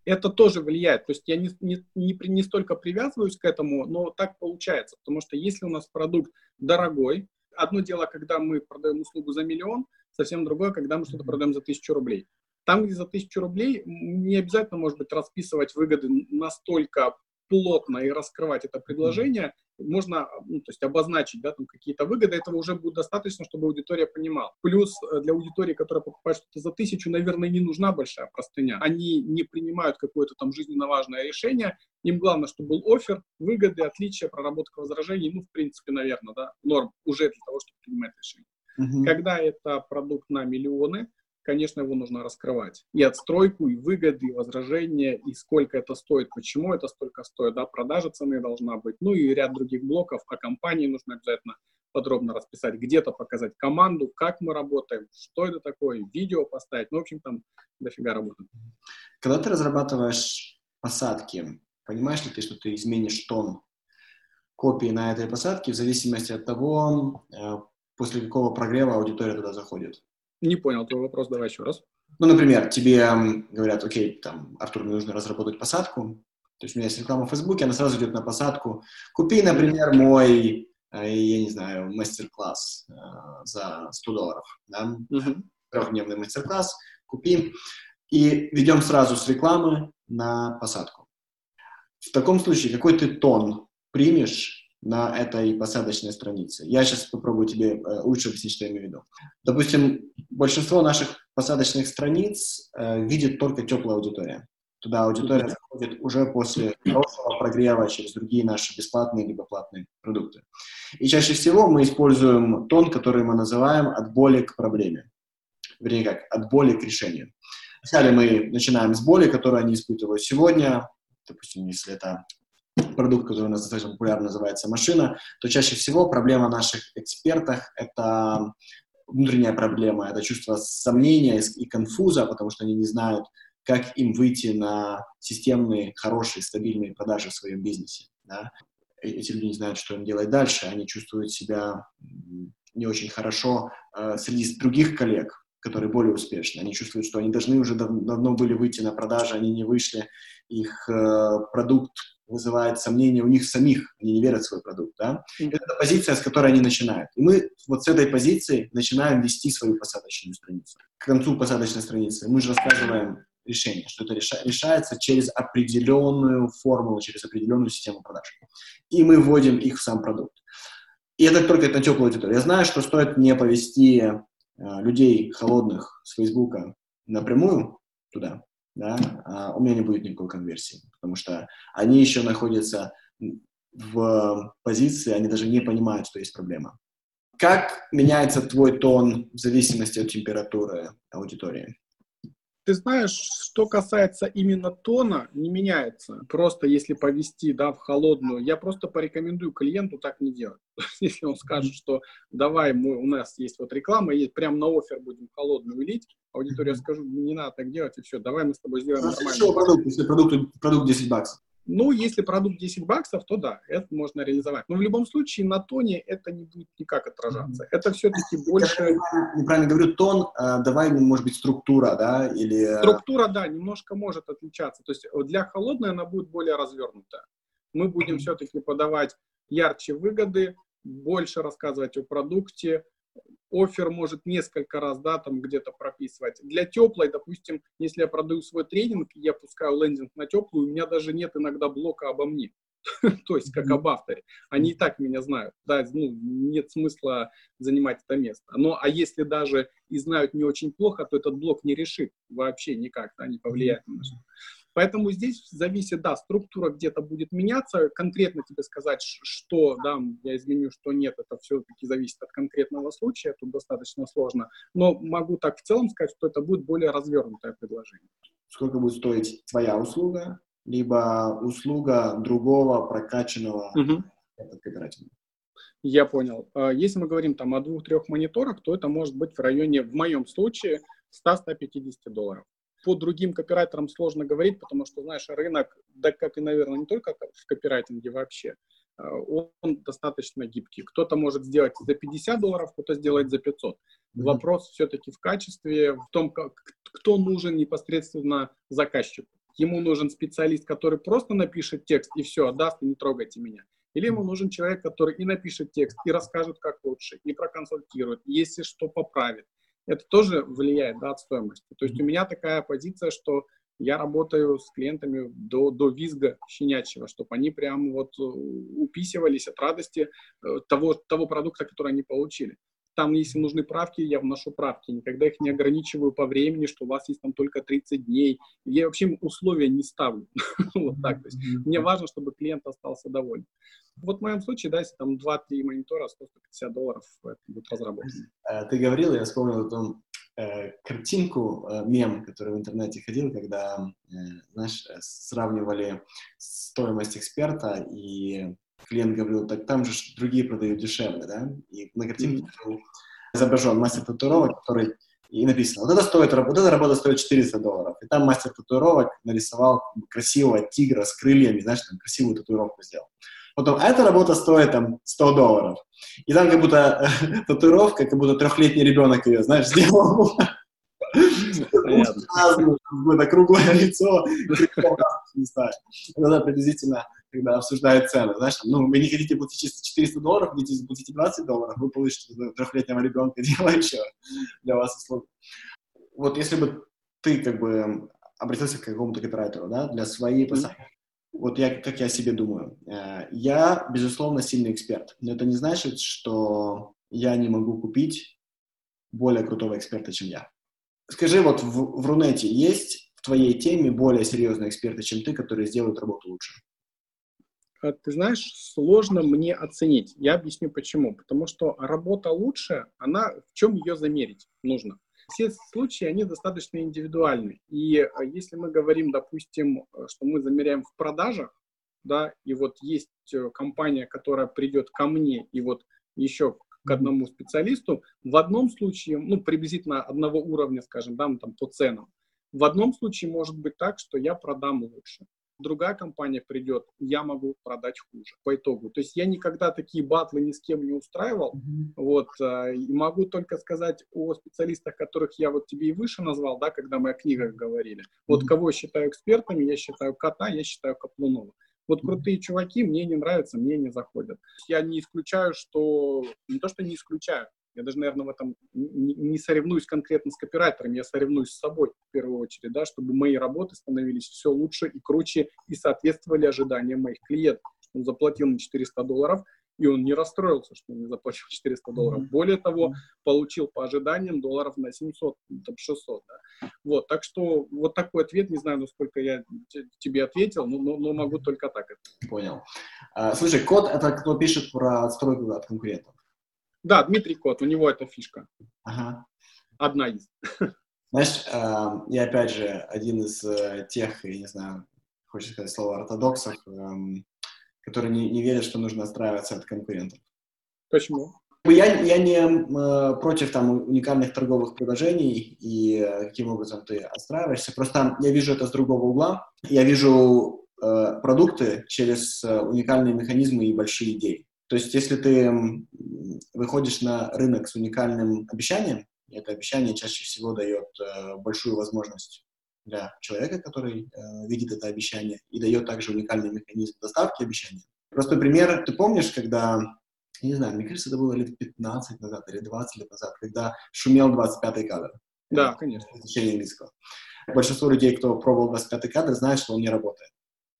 Это тоже влияет. То есть я не, не, не, не столько привязываюсь к этому, но так получается. Потому что если у нас продукт дорогой, одно дело, когда мы продаем услугу за миллион, совсем другое, когда мы что-то продаем за тысячу рублей. Там, где за тысячу рублей, не обязательно, может быть, расписывать выгоды настолько плотно и раскрывать это предложение, можно ну, то есть обозначить да, там какие-то выгоды, этого уже будет достаточно, чтобы аудитория понимала. Плюс э, для аудитории, которая покупает что-то за тысячу, наверное, не нужна большая простыня. Они не принимают какое-то там жизненно важное решение, им главное, чтобы был офер, выгоды, отличия, проработка возражений, ну, в принципе, наверное, да, норм уже для того, чтобы принимать решение. Uh-huh. Когда это продукт на миллионы, конечно, его нужно раскрывать. И отстройку, и выгоды, и возражения, и сколько это стоит, почему это столько стоит, да, продажа цены должна быть, ну и ряд других блоков. О компании нужно обязательно подробно расписать, где-то показать команду, как мы работаем, что это такое, видео поставить, ну, в общем, там дофига работы. Когда ты разрабатываешь посадки, понимаешь ли ты, что ты изменишь тон копии на этой посадке в зависимости от того, э, после какого прогрева аудитория туда заходит? Не понял твой вопрос, давай еще раз. Ну, например, тебе говорят, окей, там, Артур, мне нужно разработать посадку. То есть у меня есть реклама в Фейсбуке, она сразу идет на посадку. Купи, например, мой, э, я не знаю, мастер-класс э, за 100 долларов. Да? Uh-huh. Трехдневный мастер-класс, купи. И ведем сразу с рекламы на посадку. В таком случае какой ты тон примешь на этой посадочной странице. Я сейчас попробую тебе э, лучше объяснить, что я имею в виду. Допустим, большинство наших посадочных страниц э, видит только теплая аудитория. Туда аудитория заходит уже после хорошего прогрева через другие наши бесплатные либо платные продукты. И чаще всего мы используем тон, который мы называем от боли к проблеме. Вернее, как от боли к решению. Вначале мы начинаем с боли, которую они испытывают сегодня. Допустим, если это продукт, который у нас достаточно популярно называется машина, то чаще всего проблема наших экспертов — это внутренняя проблема, это чувство сомнения и конфуза, потому что они не знают, как им выйти на системные, хорошие, стабильные продажи в своем бизнесе. Да? Э, эти люди не знают, что им делать дальше, они чувствуют себя не очень хорошо э, среди других коллег, которые более успешны. Они чувствуют, что они должны уже дав давно были выйти на продажи, они не вышли, их э, продукт вызывает сомнения у них самих, они не верят в свой продукт, да. Mm-hmm. Это позиция, с которой они начинают. И мы вот с этой позиции начинаем вести свою посадочную страницу. К концу посадочной страницы мы же рассказываем решение, что это реша- решается через определенную формулу, через определенную систему продаж. И мы вводим их в сам продукт. И это только на теплую аудиторию. Я знаю, что стоит не повести э, людей холодных с Фейсбука напрямую туда, да, а у меня не будет никакой конверсии, потому что они еще находятся в позиции, они даже не понимают, что есть проблема. Как меняется твой тон в зависимости от температуры аудитории? Ты знаешь, что касается именно тона, не меняется. Просто если повести да, в холодную, я просто порекомендую клиенту так не делать. (laughs) Если он скажет, что давай, мы, у нас есть вот реклама, есть прям на офер будем холодную лить, аудитория скажу, не надо так делать, и все, давай мы с тобой сделаем нормально. Продукт, если продукт, продукт 10 баксов. Ну, если продукт 10 баксов, то да, это можно реализовать. Но в любом случае на тоне это не будет никак отражаться. Это все-таки больше... Я неправильно говорю, тон, а, давай, может быть, структура, да, или... Структура, да, немножко может отличаться. То есть для холодной она будет более развернутая. Мы будем все-таки подавать ярче выгоды, больше рассказывать о продукте, офер может несколько раз, да, там где-то прописывать. Для теплой, допустим, если я продаю свой тренинг, я пускаю лендинг на теплую, у меня даже нет иногда блока обо мне. (laughs) То есть как об авторе. Они и так меня знают. Да, ну, нет смысла занимать это место. Но а если даже и знают не очень плохо, то этот блок не решит вообще никак, да, не повлияет на что. Поэтому здесь зависит, да, структура где-то будет меняться, конкретно тебе сказать, что, да, я изменю, что нет, это все-таки зависит от конкретного случая, тут достаточно сложно, но могу так в целом сказать, что это будет более развернутое предложение. Сколько будет стоить твоя услуга, либо услуга другого прокачанного угу. кооператива? Я понял. А если мы говорим там о двух-трех мониторах, то это может быть в районе, в моем случае, 100-150 долларов. По другим копирайтерам сложно говорить, потому что, знаешь, рынок, да как и, наверное, не только в копирайтинге вообще, а, он достаточно гибкий. Кто-то может сделать за 50 долларов, кто-то сделает за 500. Mm-hmm. Вопрос все-таки в качестве, в том, как, кто нужен непосредственно заказчику. Ему нужен специалист, который просто напишет текст и все, отдаст, и не трогайте меня. Или ему нужен человек, который и напишет текст, и расскажет, как лучше, и проконсультирует, если что поправит это тоже влияет да, от стоимости. То есть у меня такая позиция, что я работаю с клиентами до, до визга щенячьего, чтобы они прям вот э, уписывались от радости э, того, того продукта, который они получили. Там, если нужны правки, я вношу правки. Никогда их не ограничиваю по времени, что у вас есть там только 30 дней. Я вообще условия не ставлю. (laughs) вот так. То есть мне важно, чтобы клиент остался доволен. Вот в моем случае, да, если там 2-3 монитора, 150 долларов, это будет разработано. Э, ты говорил, я вспомнил о том, э, картинку, э, мем, который в интернете ходил, когда, знаешь, сравнивали стоимость эксперта, и клиент говорил, так там же другие продают дешевле, да? И на картинке mm-hmm. изображен мастер татуировок, который и написано, вот это стоит, вот эта работа стоит 400 долларов. И там мастер татуировок нарисовал красивого тигра с крыльями, знаешь, там красивую татуировку сделал. Потом, а эта работа стоит там 100 долларов. И там как будто (laughs) татуировка, как будто трехлетний ребенок ее, знаешь, сделал. Какое-то круглое (laughs) лицо, Это приблизительно, когда обсуждают цены. Знаешь, ну, вы не хотите платить чисто 400 долларов, хотите заплатить 20 долларов, вы получите трехлетнего ребенка, (laughs) делающего для вас услугу. Вот если бы ты как бы обратился к какому-то копирайтеру, да, для своей посадки, вот я, как я о себе думаю. Э, я, безусловно, сильный эксперт, но это не значит, что я не могу купить более крутого эксперта, чем я. Скажи, вот в, в Рунете есть в твоей теме более серьезные эксперты, чем ты, которые сделают работу лучше? Э, ты знаешь, сложно мне оценить. Я объясню почему. Потому что работа лучше, она в чем ее замерить нужно? Все случаи, они достаточно индивидуальны. И э, если мы говорим, допустим, э, что мы замеряем в продажах, да, и вот есть компания, которая придет ко мне, и вот еще к одному специалисту, в одном случае, ну, приблизительно одного уровня, скажем, да, там, по ценам, в одном случае может быть так, что я продам лучше другая компания придет, я могу продать хуже по итогу. То есть я никогда такие батлы ни с кем не устраивал, mm-hmm. вот, а, и могу только сказать о специалистах, которых я вот тебе и выше назвал, да, когда мы о книгах говорили. Вот mm-hmm. кого я считаю экспертами, я считаю Кота, я считаю Каплунова. Вот крутые чуваки мне не нравятся, мне не заходят. Я не исключаю, что... Не то, что не исключаю, я даже, наверное, в этом не, соревнуюсь конкретно с копирайтером, я соревнуюсь с собой в первую очередь, да, чтобы мои работы становились все лучше и круче и соответствовали ожиданиям моих клиентов. Он заплатил мне 400 долларов, и он не расстроился, что он не заплатил (laughs) 400 долларов. Более того, получил по ожиданиям долларов на 700, там 600. Да? Вот, так что вот такой ответ, не знаю, насколько я тебе ответил, но, но, но могу только так. Понял. А, слушай, код — это кто пишет про отстройку от конкурентов? Да, Дмитрий Кот, у него эта фишка. Ага. Одна из. Знаешь, э, я опять же один из э, тех, я не знаю, хочется сказать слово ортодоксов, э, которые не, не верят, что нужно отстраиваться от конкурентов. Почему? Я, я не э, против там уникальных торговых предложений и э, каким образом ты отстраиваешься. Просто я вижу это с другого угла. Я вижу э, продукты через э, уникальные механизмы и большие идеи. То есть, если ты выходишь на рынок с уникальным обещанием, это обещание чаще всего дает э, большую возможность для человека, который э, видит это обещание, и дает также уникальный механизм доставки обещания. Простой пример. Ты помнишь, когда, не знаю, мне кажется, это было лет 15 назад или 20 лет назад, когда шумел 25-й кадр? Да, конечно. Изучение английского. Большинство людей, кто пробовал 25-й кадр, знают, что он не работает.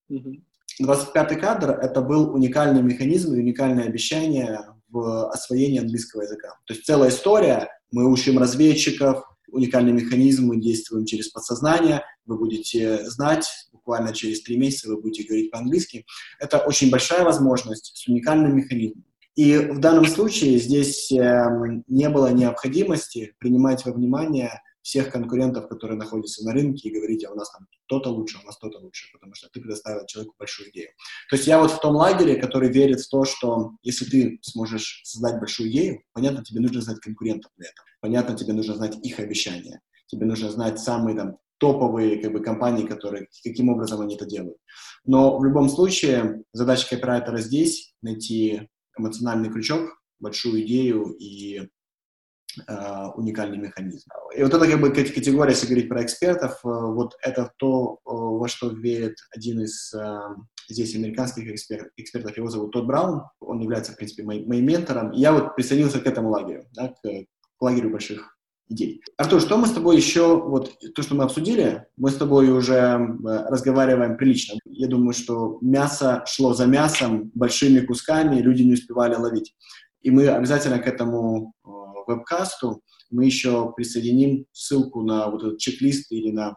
Угу. 25-й кадр — это был уникальный механизм и уникальное обещание в освоении английского языка. То есть целая история, мы учим разведчиков, уникальный механизм, мы действуем через подсознание, вы будете знать, буквально через три месяца вы будете говорить по-английски. Это очень большая возможность с уникальным механизмом. И в данном случае здесь э, не было необходимости принимать во внимание всех конкурентов, которые находятся на рынке, и говорить, а у нас там то-то лучше, а у нас то-то лучше, потому что ты предоставил человеку большую идею. То есть я вот в том лагере, который верит в то, что если ты сможешь создать большую идею, понятно, тебе нужно знать конкурентов для этого, понятно, тебе нужно знать их обещания, тебе нужно знать самые там топовые как бы, компании, которые, каким образом они это делают. Но в любом случае задача копирайтера здесь найти эмоциональный крючок, большую идею и уникальный механизм. И вот это как бы категория, если говорить про экспертов, э, вот это то, э, во что верит один из здесь американских эксперт, экспертов, его зовут Тодд Браун, он является, в принципе, моим, моим ментором, и я вот присоединился к этому лагерю, да, к, к лагерю больших идей. Артур, что мы с тобой еще, вот то, что мы обсудили, мы с тобой уже разговариваем прилично. Я думаю, что мясо шло за мясом большими кусками, люди не успевали ловить. И мы обязательно к этому вебкасту мы еще присоединим ссылку на вот этот чек-лист или на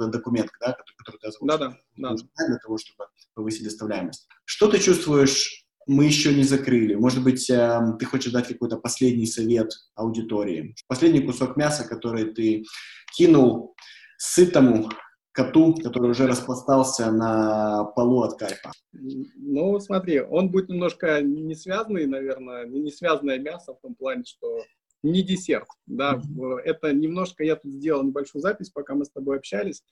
э, документ, да, который, который ты озвучил. Да, да, да. Для того, чтобы повысить доставляемость. Что ты чувствуешь, мы еще не закрыли? Может быть, э, ты хочешь дать какой-то последний совет аудитории? Последний кусок мяса, который ты кинул сытому коту, который уже распластался на полу от кайфа? Ну, смотри, он будет немножко не связанный, наверное, не связанное мясо в том плане, что не десерт, да, mm-hmm. это немножко, я тут сделал небольшую запись, пока мы с тобой общались,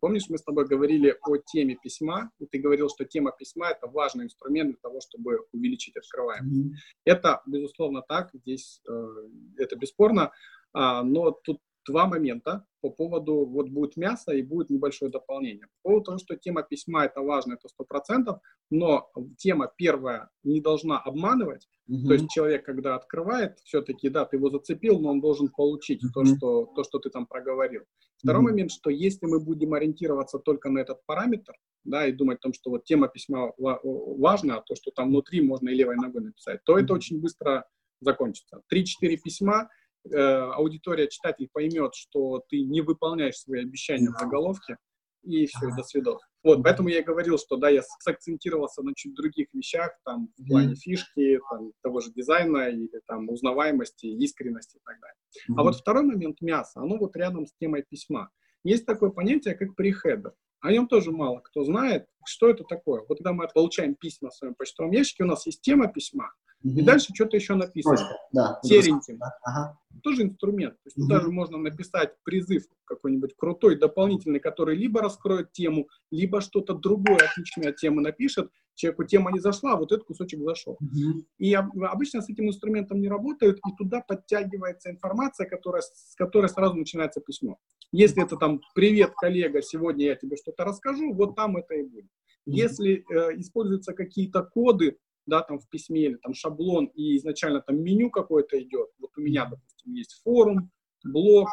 Помнишь, мы с тобой говорили о теме письма, и ты говорил, что тема письма — это важный инструмент для того, чтобы увеличить открываемость. Mm-hmm. Это, безусловно, так, здесь э, это бесспорно, а, но тут два момента по поводу, вот будет мясо и будет небольшое дополнение. По поводу того, что тема письма это важно, это сто процентов, но тема первая не должна обманывать, mm то есть человек, когда открывает, все-таки, да, ты его зацепил, но он должен получить mm то, что, то, что ты там проговорил. Второй mm момент, что если мы будем ориентироваться только на этот параметр, да, и думать о том, что вот тема письма важна, а то, что там внутри можно и левой ногой написать, то это очень быстро закончится. Три-четыре письма, аудитория, читатель поймет, что ты не выполняешь свои обещания в заголовке, и все, и до свидос. Вот, поэтому я и говорил, что, да, я сакцентировался на чуть других вещах, там, в плане фишки, там, того же дизайна, или там, узнаваемости, искренности и так далее. Mm-hmm. А вот второй момент, мясо, оно вот рядом с темой письма. Есть такое понятие, как прихедер. О нем тоже мало кто знает, что это такое. Вот когда мы получаем письма в своем почтовом ящике, у нас есть тема письма. И дальше что-то еще написано. Просто, да, Сереньким. Ага. Тоже инструмент. То есть угу. даже можно написать призыв какой-нибудь крутой, дополнительный, который либо раскроет тему, либо что-то другое отличное от темы напишет. Человеку тема не зашла, а вот этот кусочек зашел. Угу. И обычно с этим инструментом не работают, и туда подтягивается информация, которая, с которой сразу начинается письмо. Если это там «Привет, коллега, сегодня я тебе что-то расскажу», вот там это и будет. Если э, используются какие-то коды, да, там в письме или там шаблон, и изначально там меню какое-то идет. Вот у меня, допустим, есть форум, блог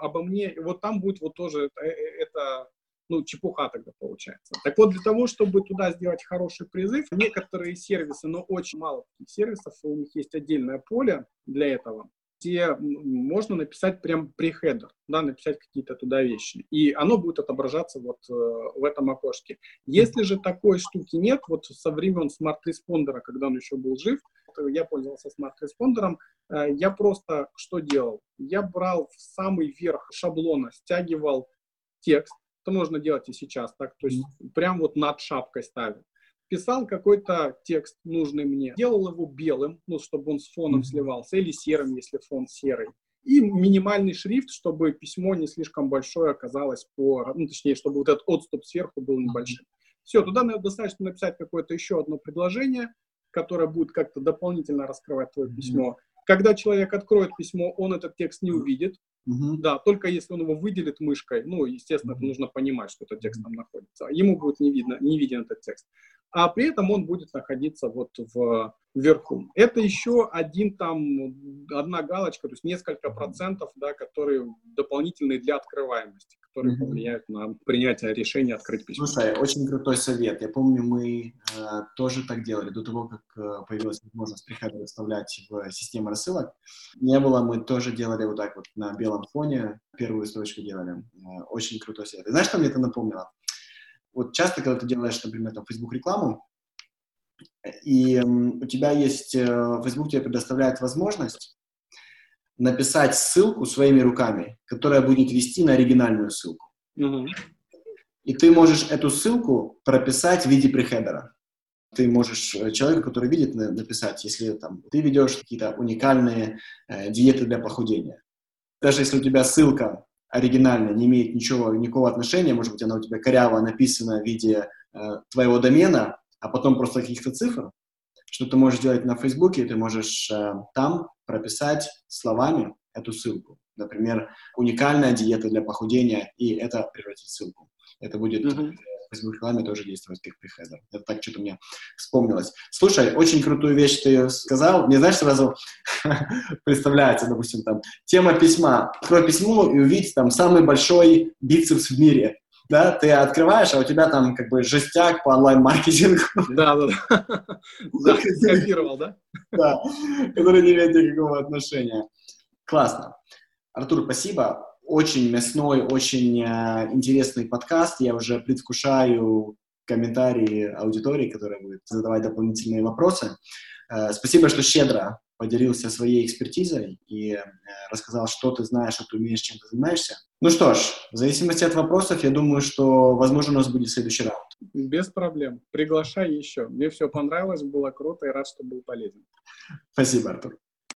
обо мне, и вот там будет вот тоже это, э, это ну, чепуха тогда получается. Так вот, для того, чтобы туда сделать хороший призыв, некоторые сервисы, но очень мало таких сервисов, у них есть отдельное поле для этого, где можно написать прям preheader, да, написать какие-то туда вещи. И оно будет отображаться вот э, в этом окошке. Если же такой штуки нет, вот со времен SmartResponder а, когда он еще был жив, я пользовался SmartResponder ом, э, я просто что делал? Я брал в самый верх шаблона, стягивал текст, это можно делать и сейчас, так, то есть прям вот над шапкой ставил писал какой-то текст нужный мне, делал его белым, ну, чтобы он с фоном сливался, или серым, если фон серый. И минимальный шрифт, чтобы письмо не слишком большое оказалось по, ну, точнее, чтобы вот этот отступ сверху был небольшим. Все, туда достаточно написать какое-то еще одно предложение, которое будет как-то дополнительно раскрывать твое письмо. Когда человек откроет письмо, он этот текст не увидит. Uh-huh. Да, только если он его выделит мышкой, ну, естественно, uh-huh. это нужно понимать, что этот текст там находится. Ему будет не видно, не виден этот текст а при этом он будет находиться вот в, вверху. Это еще один там, одна галочка, то есть несколько процентов, да, которые дополнительные для открываемости, которые mm-hmm. повлияют на принятие решения открыть письмо. Слушай, очень крутой совет. Я помню, мы э, тоже так делали до того, как э, появилась возможность прихода выставлять в систему рассылок. Не было, мы тоже делали вот так вот на белом фоне, первую строчку делали. Э, очень крутой совет. И знаешь, что мне это напомнило? Вот часто, когда ты делаешь, например, там, Facebook рекламу, и у тебя есть, э, Facebook тебе предоставляет возможность написать ссылку своими руками, которая будет вести на оригинальную ссылку. Mm-hmm. И ты можешь эту ссылку прописать в виде прихедера. Ты можешь э, человеку, который видит, написать, если там, ты ведешь какие-то уникальные э, диеты для похудения. Даже если у тебя ссылка оригинально, не имеет ничего, никакого отношения, может быть, она у тебя коряво написана в виде э, твоего домена, а потом просто каких-то цифр, что ты можешь делать на Фейсбуке, ты можешь э, там прописать словами эту ссылку. Например, уникальная диета для похудения, и это превратить в ссылку. Это будет mm-hmm. Facebook рекламе тоже действовать как прихедер. Это так что-то мне вспомнилось. Слушай, очень крутую вещь ты сказал. Мне, знаешь, сразу (laughs) представляется, допустим, там, тема письма. Открой письмо и увидеть там самый большой бицепс в мире. Да, ты открываешь, а у тебя там как бы жестяк по онлайн-маркетингу. Да, да, да. (laughs) Да, скопировал, да? Да, который не имеет никакого отношения. Классно. Артур, спасибо очень мясной, очень э, интересный подкаст. Я уже предвкушаю комментарии аудитории, которая будет задавать дополнительные вопросы. Э, спасибо, что щедро поделился своей экспертизой и э, рассказал, что ты знаешь, что ты умеешь, чем ты занимаешься. Ну что ж, в зависимости от вопросов, я думаю, что, возможно, у нас будет следующий раунд. Без проблем. Приглашай еще. Мне все понравилось, было круто и рад, что был полезен. Спасибо, Артур.